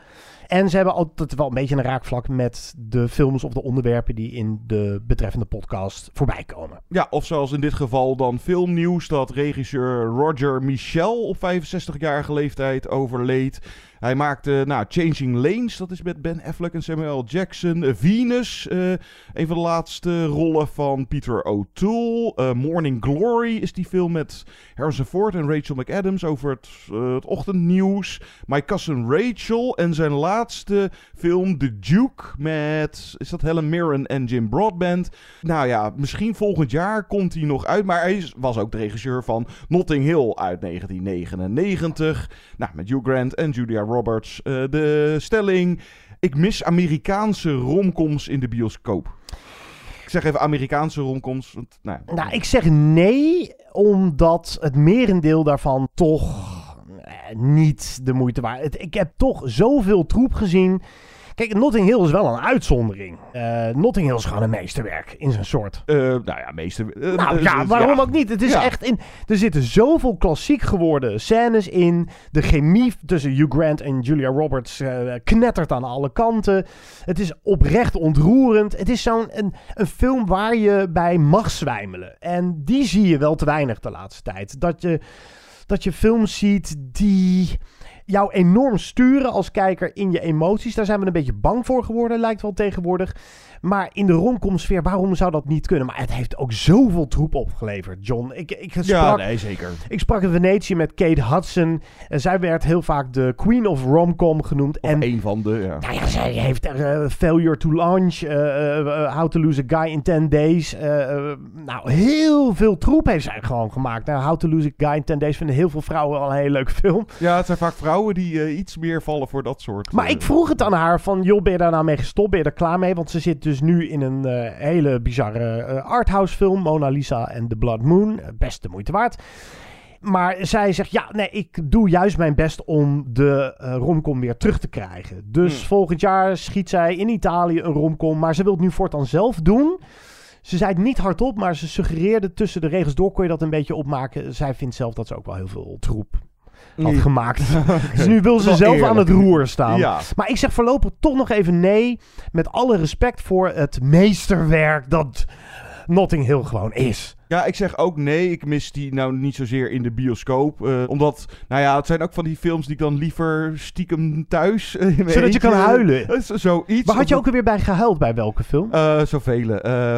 En ze hebben altijd wel een beetje een raakvlak met de films of de onderwerpen die in de betreffende podcast voorbij komen. Ja, of zoals in dit geval dan filmnieuws dat regisseur Roger Michel op 65-jarige leeftijd overleed. Hij maakte nou, Changing Lanes, dat is met Ben Affleck en Samuel Jackson. Venus, uh, een van de laatste rollen van Peter O'Toole. Uh, Morning Glory is die film met Harrison Ford en Rachel McAdams over het, het ochtendnieuws. My Cousin Rachel en zijn laatste film The Duke met, is dat Helen Mirren en Jim Broadbent. Nou ja, misschien volgend jaar komt hij nog uit, maar hij was ook de regisseur van Notting Hill uit 1999. Nou, met Hugh Grant en Julia Roberts. Uh, de stelling: ik mis Amerikaanse romcoms in de bioscoop. Ik zeg even Amerikaanse romcoms. Want, nou, nou, ik zeg nee, omdat het merendeel daarvan toch eh, niet de moeite waard. Ik heb toch zoveel troep gezien. Kijk, Notting Hill is wel een uitzondering. Uh, Notting Hill is gewoon een meesterwerk in zijn soort. Uh, nou ja, meester. Uh, nou ja, waarom ook niet? Het is ja. echt in. Er zitten zoveel klassiek geworden scènes in. De chemie tussen Hugh Grant en Julia Roberts knettert aan alle kanten. Het is oprecht ontroerend. Het is zo'n een, een film waar je bij mag zwijmelen. En die zie je wel te weinig de laatste tijd. Dat je, dat je films ziet die jou enorm sturen als kijker in je emoties. Daar zijn we een beetje bang voor geworden, lijkt wel tegenwoordig. Maar in de romcom-sfeer, waarom zou dat niet kunnen? Maar het heeft ook zoveel troep opgeleverd, John. Ik, ik sprak, ja, nee, zeker. Ik sprak in Venetië met Kate Hudson. En zij werd heel vaak de Queen of Romcom genoemd. Of en een van de, ja. Nou ja, zij heeft uh, Failure to Launch, uh, How to Lose a Guy in 10 Days. nou, heel veel troep heeft zij gewoon gemaakt. Nou, How to Lose a Guy in 10 Days vinden heel veel vrouwen al een hele leuke film. Ja, het zijn vaak vrouwen die iets meer vallen voor dat soort... Maar ik vroeg het aan haar van, joh, ben je daar nou mee gestopt? Ben je er klaar mee? Want ze zit dus nu in een uh, hele bizarre uh, arthouse film. Mona Lisa en The Blood Moon. Best de moeite waard. Maar zij zegt, ja, nee, ik doe juist mijn best om de uh, romcom weer terug te krijgen. Dus Hmm. volgend jaar schiet zij in Italië een romcom. Maar ze wil het nu voortaan zelf doen. Ze zei het niet hardop, maar ze suggereerde tussen de regels door kon je dat een beetje opmaken. Zij vindt zelf dat ze ook wel heel veel troep had gemaakt. Dus nu wil ze zelf eerlijk. aan het roer staan. Ja. Maar ik zeg voorlopig toch nog even nee. Met alle respect voor het meesterwerk dat Notting Hill gewoon is. Ja, ik zeg ook nee. Ik mis die nou niet zozeer in de bioscoop. eh, omdat, nou ja, het zijn ook van die films die ik dan liever stiekem thuis... eh, Zodat je kan huilen. Eh, zo- Zoiets. Waar had je ook alweer bij gehuild bij welke film? Eh, zoveel.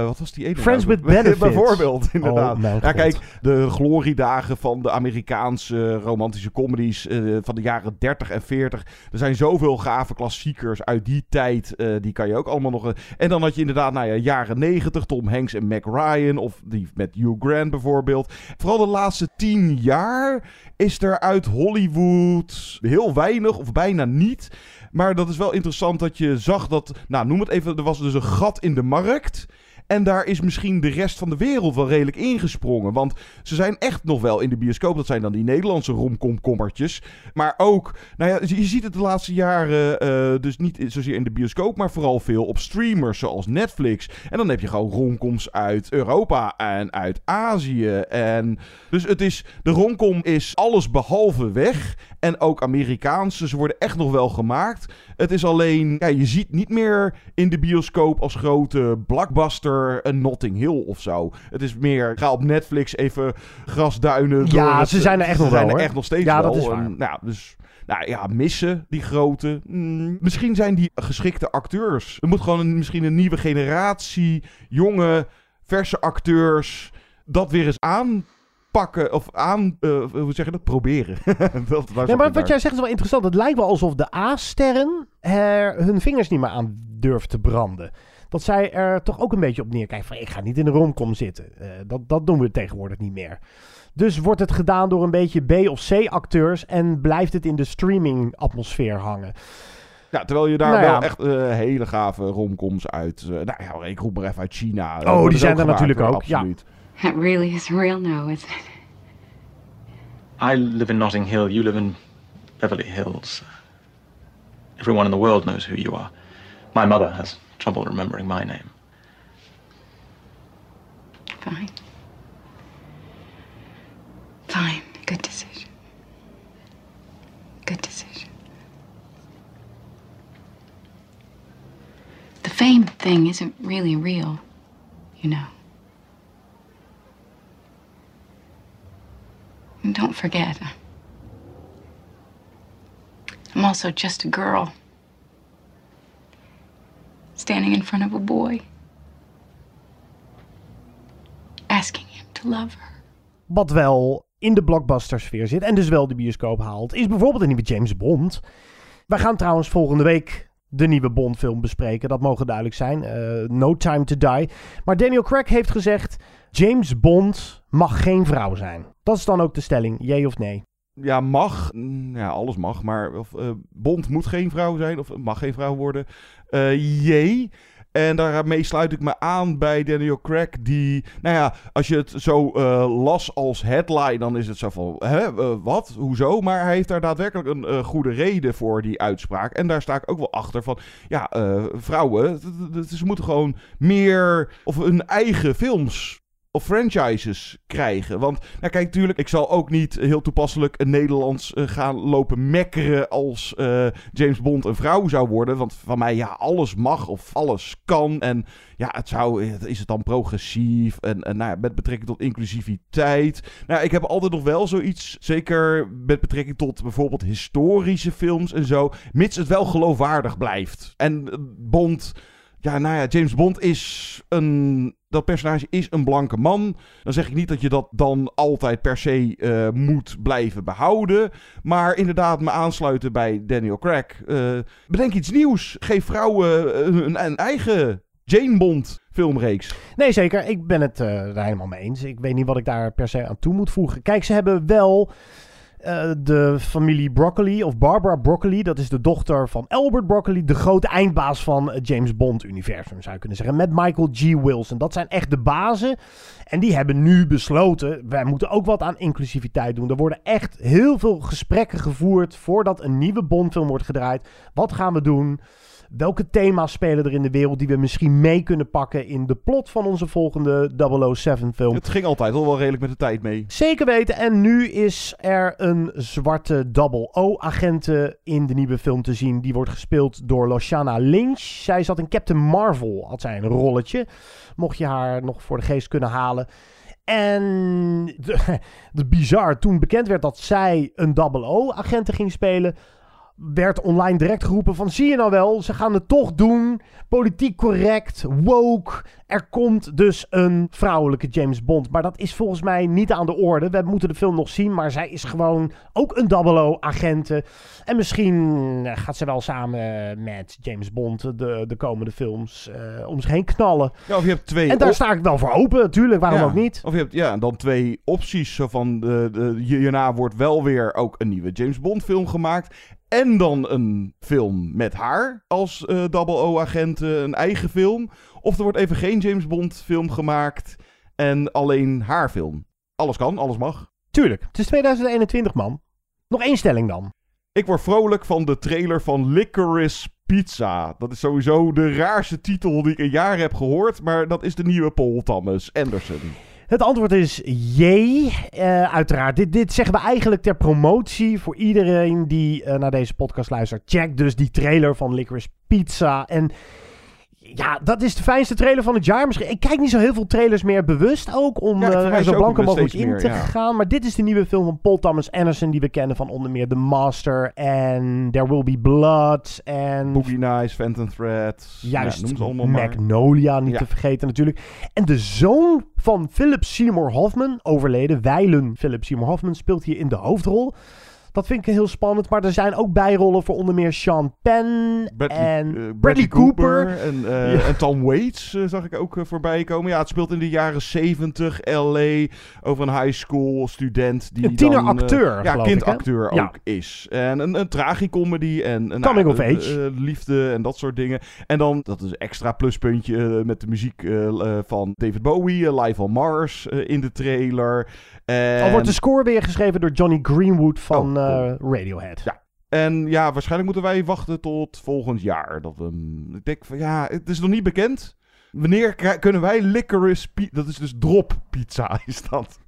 Wat was die ene? Friends nou? with Benefits. Bijvoorbeeld, inderdaad. Oh, mijn ja, kijk, de gloriedagen van de Amerikaanse romantische comedies van de jaren 30 en 40. Er zijn zoveel gave klassiekers uit die tijd. die kan je ook allemaal nog... en dan had je inderdaad, nou ja, jaren 90, Tom Hanks en Mac Ryan. Of die met Hugh Grant bijvoorbeeld. Vooral de laatste tien jaar is er uit Hollywood heel weinig of bijna niet. Maar dat is wel interessant dat je zag dat, nou noem het even, er was dus een gat in de markt. En daar is misschien de rest van de wereld wel redelijk ingesprongen. Want ze zijn echt nog wel in de bioscoop. Dat zijn dan die Nederlandse romkomkommertjes. Maar ook, nou ja, je ziet het de laatste jaren eh, dus niet zozeer in de bioscoop, maar vooral veel op streamers zoals Netflix. En dan heb je gewoon romcoms uit Europa en uit Azië. En dus het is, de romcom is alles behalve weg. En ook Amerikaanse, ze worden echt nog wel gemaakt. Het is alleen, ja, je ziet niet meer in de bioscoop als grote blockbuster een Notting Hill of zo. Het is meer, ga op Netflix even grasduinen. Ja, door het- ze zijn er echt ze nog zijn wel, er hoor. echt nog steeds Ja, wel. dat is waar. En, nou, dus... Nou ja, missen die grote. Mm, misschien zijn die geschikte acteurs. Er moet gewoon een, misschien een nieuwe generatie jonge, verse acteurs dat weer eens aanpakken of aan, eh, hoe zeg je dat, proberen. dat, Ja, zat maar wat daar? jij zegt is wel interessant. Het lijkt wel alsof de A-sterren er hun vingers niet meer aan durven te branden. Dat zij er toch ook een beetje op neerkijken van ik ga niet in de romcom zitten. Eh, dat, dat doen we tegenwoordig niet meer. Dus wordt het gedaan door een beetje B- of C-acteurs en blijft het in de streaming-atmosfeer hangen. Ja, terwijl je daar Nou ja. wel echt eh, hele gave romcoms uit... nou ja, ik roep maar even uit China. Oh, die ze zijn er natuurlijk ook, ja. That really is real now, isn't it? I live in Notting Hill. You live in Beverly Hills. Everyone in the world knows who you are. My mother has trouble remembering my name. Fine. Fine. Good decision. Good decision. The fame thing isn't really real, you know. And don't forget, I'm also just a girl standing in front of a boy, asking him to love her. Wat wel in de blockbuster-sfeer zit en dus wel de bioscoop haalt, is bijvoorbeeld een nieuwe James Bond. Wij gaan trouwens volgende week de nieuwe Bond-film bespreken. Dat mogen duidelijk zijn. Eh, no Time to Die. Maar Daniel Craig heeft gezegd: James Bond mag geen vrouw zijn. Dat is dan ook de stelling, jee of nee? Ja, mag. Mm, Ja, alles mag. Maar of, eh, Bond moet geen vrouw zijn. Of mag geen vrouw worden. Eh jee. En daarmee sluit ik me aan bij Daniel Craig. Die, nou ja, als je het zo eh, las als headline, dan is het zo van, hè, eh, wat, hoezo? Maar hij heeft daar daadwerkelijk een eh, goede reden voor die uitspraak. En daar sta ik ook wel achter van, ja, eh, vrouwen, ze moeten gewoon meer, of hun eigen films of franchises krijgen. Want, nou kijk, natuurlijk, ik zal ook niet heel toepasselijk een Nederlands eh, gaan lopen mekkeren als eh, James Bond een vrouw zou worden. Want van mij, ja, alles mag of alles kan. En ja, het zou, eh, is het dan progressief? En, en nou met betrekking tot inclusiviteit. Nou, ik heb altijd nog wel zoiets, zeker met betrekking tot bijvoorbeeld historische films en zo, mits het wel geloofwaardig blijft. En Bond, ja, nou ja, James Bond is een. Dat personage is een blanke man. Dan zeg ik niet dat je dat dan altijd per se eh, moet blijven behouden. Maar inderdaad, me aansluiten bij Daniel Craig. Eh, bedenk iets nieuws. Geef vrouwen eh, een, een eigen Jane Bond filmreeks. Nee, zeker. Ik ben het daar helemaal mee eens. Ik weet niet wat ik daar per se aan toe moet voegen. Kijk, ze hebben wel eh, de familie Broccoli, of Barbara Broccoli. Dat is de dochter van Albert Broccoli, de grote eindbaas van het James Bond-universum, zou je kunnen zeggen. Met Michael G. Wilson. Dat zijn echt de bazen. En die hebben nu besloten, wij moeten ook wat aan inclusiviteit doen. Er worden echt heel veel gesprekken gevoerd voordat een nieuwe Bondfilm wordt gedraaid. Wat gaan we doen? Welke thema's spelen er in de wereld die we misschien mee kunnen pakken in de plot van onze volgende 007-film? Het ging altijd al wel redelijk met de tijd mee. Zeker weten. En nu is er een zwarte 00-agente in de nieuwe film te zien. Die wordt gespeeld door Lashana Lynch. Zij zat in Captain Marvel, had zij een rolletje. Mocht je haar nog voor de geest kunnen halen. En de, de bizar, toen bekend werd dat zij een 00-agente ging spelen werd online direct geroepen van zie je nou wel, ze gaan het toch doen. Politiek correct, woke. Er komt dus een vrouwelijke James Bond. Maar dat is volgens mij niet aan de orde. We moeten de film nog zien, maar zij is gewoon ook een 00-agente. En misschien eh, gaat ze wel samen met James Bond de, de komende films eh, om zich heen knallen. Ja, of je hebt twee En daar sta ik wel voor open, natuurlijk. Waarom Ja. ook niet? Of je hebt ja, dan twee opties. Zo van, de, de, hierna wordt wel weer ook een nieuwe James Bond film gemaakt. En dan een film met haar als eh Double O-agent, eh, een eigen film. Of er wordt even geen James Bond film gemaakt en alleen haar film. Alles kan, alles mag. Tuurlijk, het is 2021 man. Nog één stelling dan. Ik word vrolijk van de trailer van Licorice Pizza. Dat is sowieso de raarste titel die ik een jaar heb gehoord. Maar dat is de nieuwe Paul Thomas Anderson. Het antwoord is jee, eh, uiteraard. Dit, dit zeggen we eigenlijk ter promotie voor iedereen die eh, naar deze podcast luistert. Check dus die trailer van Licorice Pizza. En ja, dat is de fijnste trailer van het jaar. Misschien, ik kijk niet zo heel veel trailers meer bewust ook. Om Ja, eh, er zo blanco wel mogelijk in meer, te ja. gaan. Maar dit is de nieuwe film van Paul Thomas Anderson. Die we kennen van onder meer The Master en There Will Be Blood. En Boogie Nights, Phantom Thread. Juist, Ja, allemaal. Magnolia niet te vergeten natuurlijk. En de zoon van Philip Seymour Hoffman, overleden, Weilen Philip Seymour Hoffman, speelt hier in de hoofdrol. Dat vind ik heel spannend. Maar er zijn ook bijrollen voor onder meer Sean Penn Bradley, en eh, Bradley, Cooper. En, Ja. en Tom Waits eh, zag ik ook voorbij komen. Ja, het speelt in de jaren 70 L.A. over een high school student. Die Een tieneracteur, ja, kindacteur Ja. ook is. En een, een tragicomedy en... Coming of age. liefde en dat soort dingen. En dan, dat is een extra pluspuntje met de muziek van David Bowie. Live on Mars in de trailer. En... Al wordt de score weer geschreven door Johnny Greenwood van Oh, cool. eh, Radiohead. Ja. En ja, waarschijnlijk moeten wij wachten tot volgend jaar. Dat we, ik denk van ja, het is nog niet bekend. Wanneer kunnen wij licorice pi- dat is dus drop pizza is dat,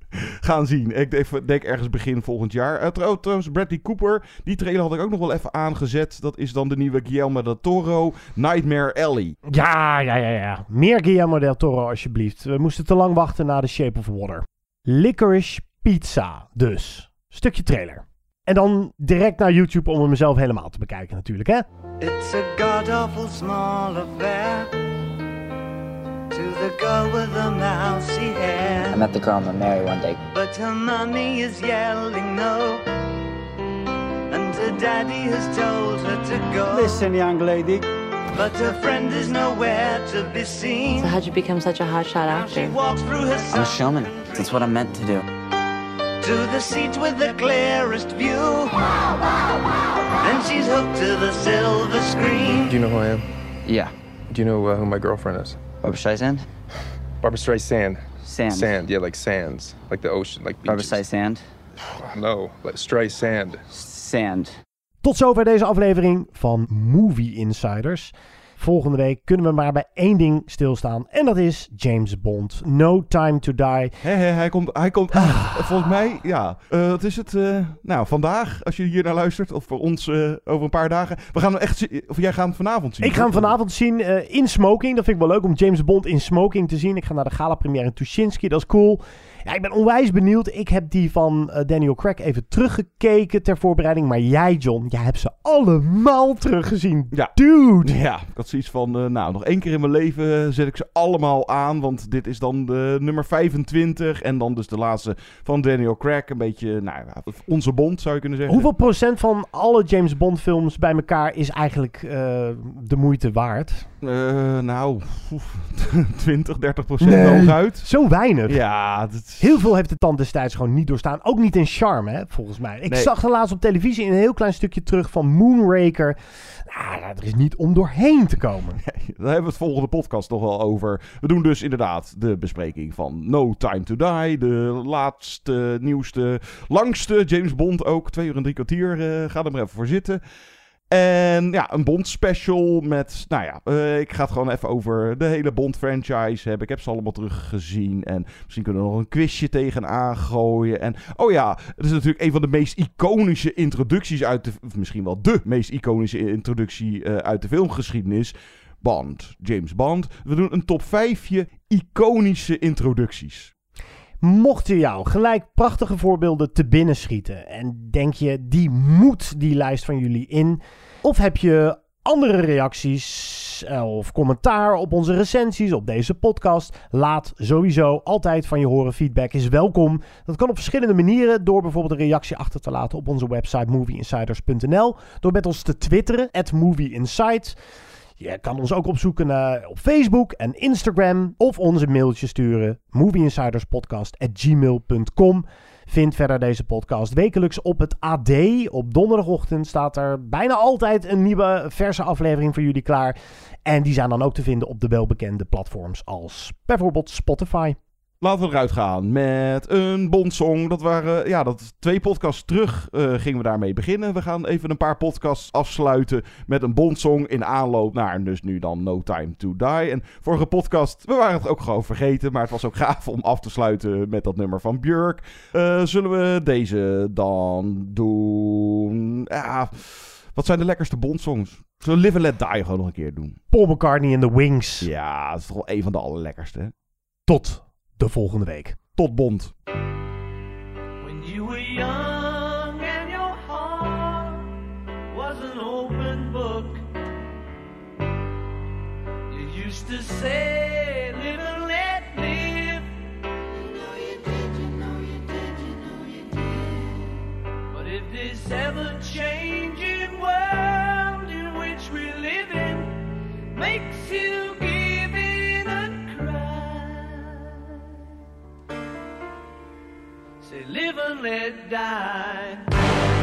gaan zien? Ik denk, denk ergens begin volgend jaar. Trouw- trouwens, Bradley Cooper, die trailer had ik ook nog wel even aangezet. Dat is dan de nieuwe Guillermo del Toro, Nightmare Alley. Ja, ja, ja, ja. Meer Guillermo del Toro alsjeblieft. We moesten te lang wachten na The Shape of Water. Licorice Pizza dus. Stukje trailer. En dan direct naar YouTube om hem mezelf helemaal te bekijken natuurlijk, hè? It's a god awful small affair to the girl with the mousy hair. I met the girl I'm gonna marry one day. But her mommy is yelling no, and her daddy has told her to go. Listen, young lady. But her friend is nowhere to be seen. So how'd you become such a hotshot actor? I'm a showman. That's what I'm meant to do. To the seats with the clearest view. Then she's hooked to the silver screen. Do you know who I am? Yeah. Do you know uh, who my girlfriend is? Barbara Streisand? Barbara Streisand. Sand. Sand, yeah, like sands. Like the ocean, like Barbara beaches. Streisand? No, like Streisand. Sand. Tot zover deze aflevering van Movie Insiders. Volgende week kunnen we maar bij één ding stilstaan. En dat is James Bond. No Time to Die. Hè, hè, hij komt, hij komt ah, volgens mij, ja. Eh, wat is het? eh, nou, vandaag, als je hier naar luistert, of voor ons eh, over een paar dagen. We gaan hem echt zien, of jij gaat hem vanavond zien. Ik ga hem vanavond zien in smoking. Dat vind ik wel leuk om James Bond in smoking te zien. Ik ga naar de gala première in Tuschinski. Dat is cool. Ja, ik ben onwijs benieuwd. Ik heb die van eh, Daniel Craig even teruggekeken ter voorbereiding. Maar jij, John, jij hebt ze allemaal teruggezien. Ja. Dude. Ja, ik had zoiets van, eh, nou, nog één keer in mijn leven zet ik ze allemaal aan. Want dit is dan de nummer 25. En dan dus de laatste van Daniel Craig. Een beetje, nou onze bond zou je kunnen zeggen. Hoeveel procent van alle James Bond films bij elkaar is eigenlijk eh, de moeite waard? Eh, nou, oef, 20, 30 procent hooguit. Zo weinig. Ja, dat Heel veel heeft de tand destijds gewoon niet doorstaan. Ook niet in charme, hè, volgens mij. Ik Nee. zag er laatst op televisie een heel klein stukje terug van Moonraker. Nou, er is niet om doorheen te komen. Daar hebben we het volgende podcast nog wel over. We doen dus inderdaad de bespreking van No Time to Die. De laatste, nieuwste, langste James Bond ook. Twee uur en drie kwartier. eh ga er maar even voor zitten. En ja, een Bond special met, nou ja, eh, ik ga het gewoon even over de hele Bond franchise hebben. Ik heb ze allemaal teruggezien en misschien kunnen we nog een quizje tegenaan gooien. En oh ja, het is natuurlijk een van de meest iconische introducties uit de, misschien wel de meest iconische introductie eh, uit de filmgeschiedenis. Bond, James Bond. We doen een top 5 iconische introducties. Mochten jou gelijk prachtige voorbeelden te binnen schieten en denk je, die moet die lijst van jullie in? Of heb je andere reacties eh, of commentaar op onze recensies, op deze podcast? Laat sowieso altijd van je horen. Feedback is welkom. Dat kan op verschillende manieren. Door bijvoorbeeld een reactie achter te laten op onze website movieinsiders.nl. Door met ons te twitteren, movieinsights. Je kan ons ook opzoeken op Facebook en Instagram. Of ons een mailtje sturen. movieinsiderspodcast.gmail.com Vind verder deze podcast wekelijks op het AD. Op donderdagochtend staat er bijna altijd een nieuwe verse aflevering voor jullie klaar. En die zijn dan ook te vinden op de welbekende platforms als bijvoorbeeld Spotify. Laten we eruit gaan met een Bondsong. Dat waren, ja, dat twee podcasts terug eh, gingen we daarmee beginnen. We gaan even een paar podcasts afsluiten met een Bondsong in aanloop naar dus nu dan No Time to Die. En vorige podcast, we waren het ook gewoon vergeten, maar het was ook gaaf om af te sluiten met dat nummer van Björk. Eh, zullen we deze dan doen? Ja, wat zijn de lekkerste Bondsongs? Zullen we Live and Let Die gewoon nog een keer doen? Paul McCartney en The Wings. Ja, dat is toch wel een van de allerlekkerste. Tot de volgende week. Tot Bond. When you were young and your heart was an open book, you used to say, live and let live. You know you did, you know you did, you know you did. But if this ever changing world in which we live in makes live and let die.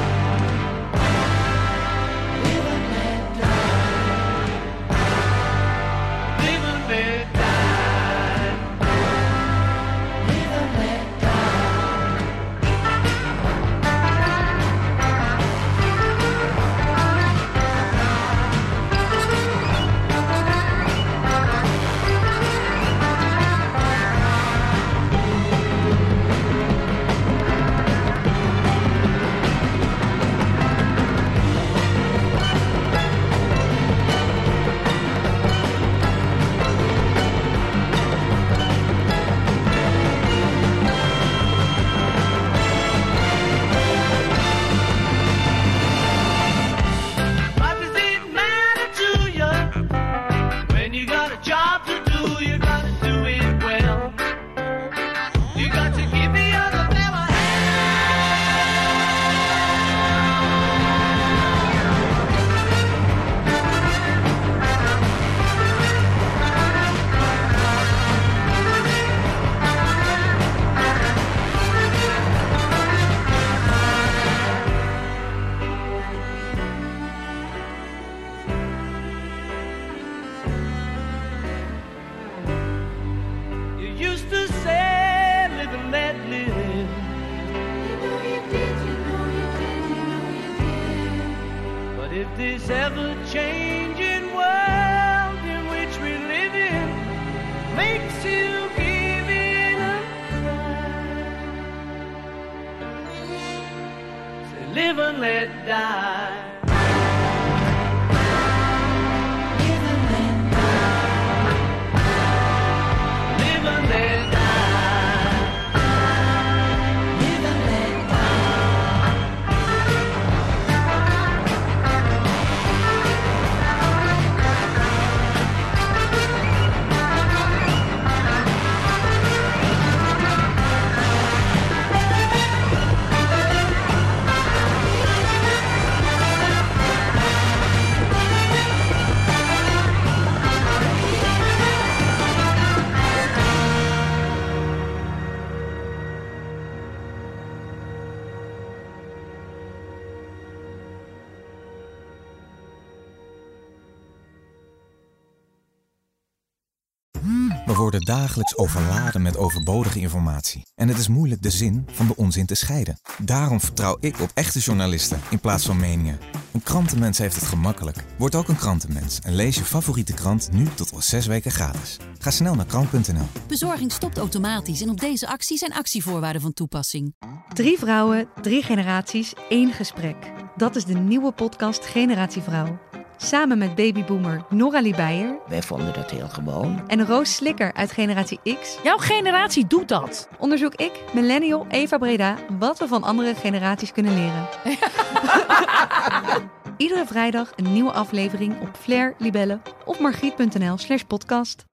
Live and let die. Worden dagelijks overladen met overbodige informatie. En het is moeilijk de zin van de onzin te scheiden. Daarom vertrouw ik op echte journalisten in plaats van meningen. Een krantenmens heeft het gemakkelijk. Word ook een krantenmens en lees je favoriete krant nu tot al zes weken gratis. Ga snel naar krant.nl. Bezorging stopt automatisch en op deze actie zijn actievoorwaarden van toepassing. Drie vrouwen, drie generaties, één gesprek. Dat is de nieuwe podcast Generatie Vrouw. Samen met babyboomer Noralie Beijer Wij vonden dat heel gewoon. en Roos Slikker uit Generatie X. Jouw generatie doet dat. Onderzoek ik, millennial Eva Breda, wat we van andere generaties kunnen leren. Iedere vrijdag een nieuwe aflevering op Flair, Libelle of margriet.nl slash podcast.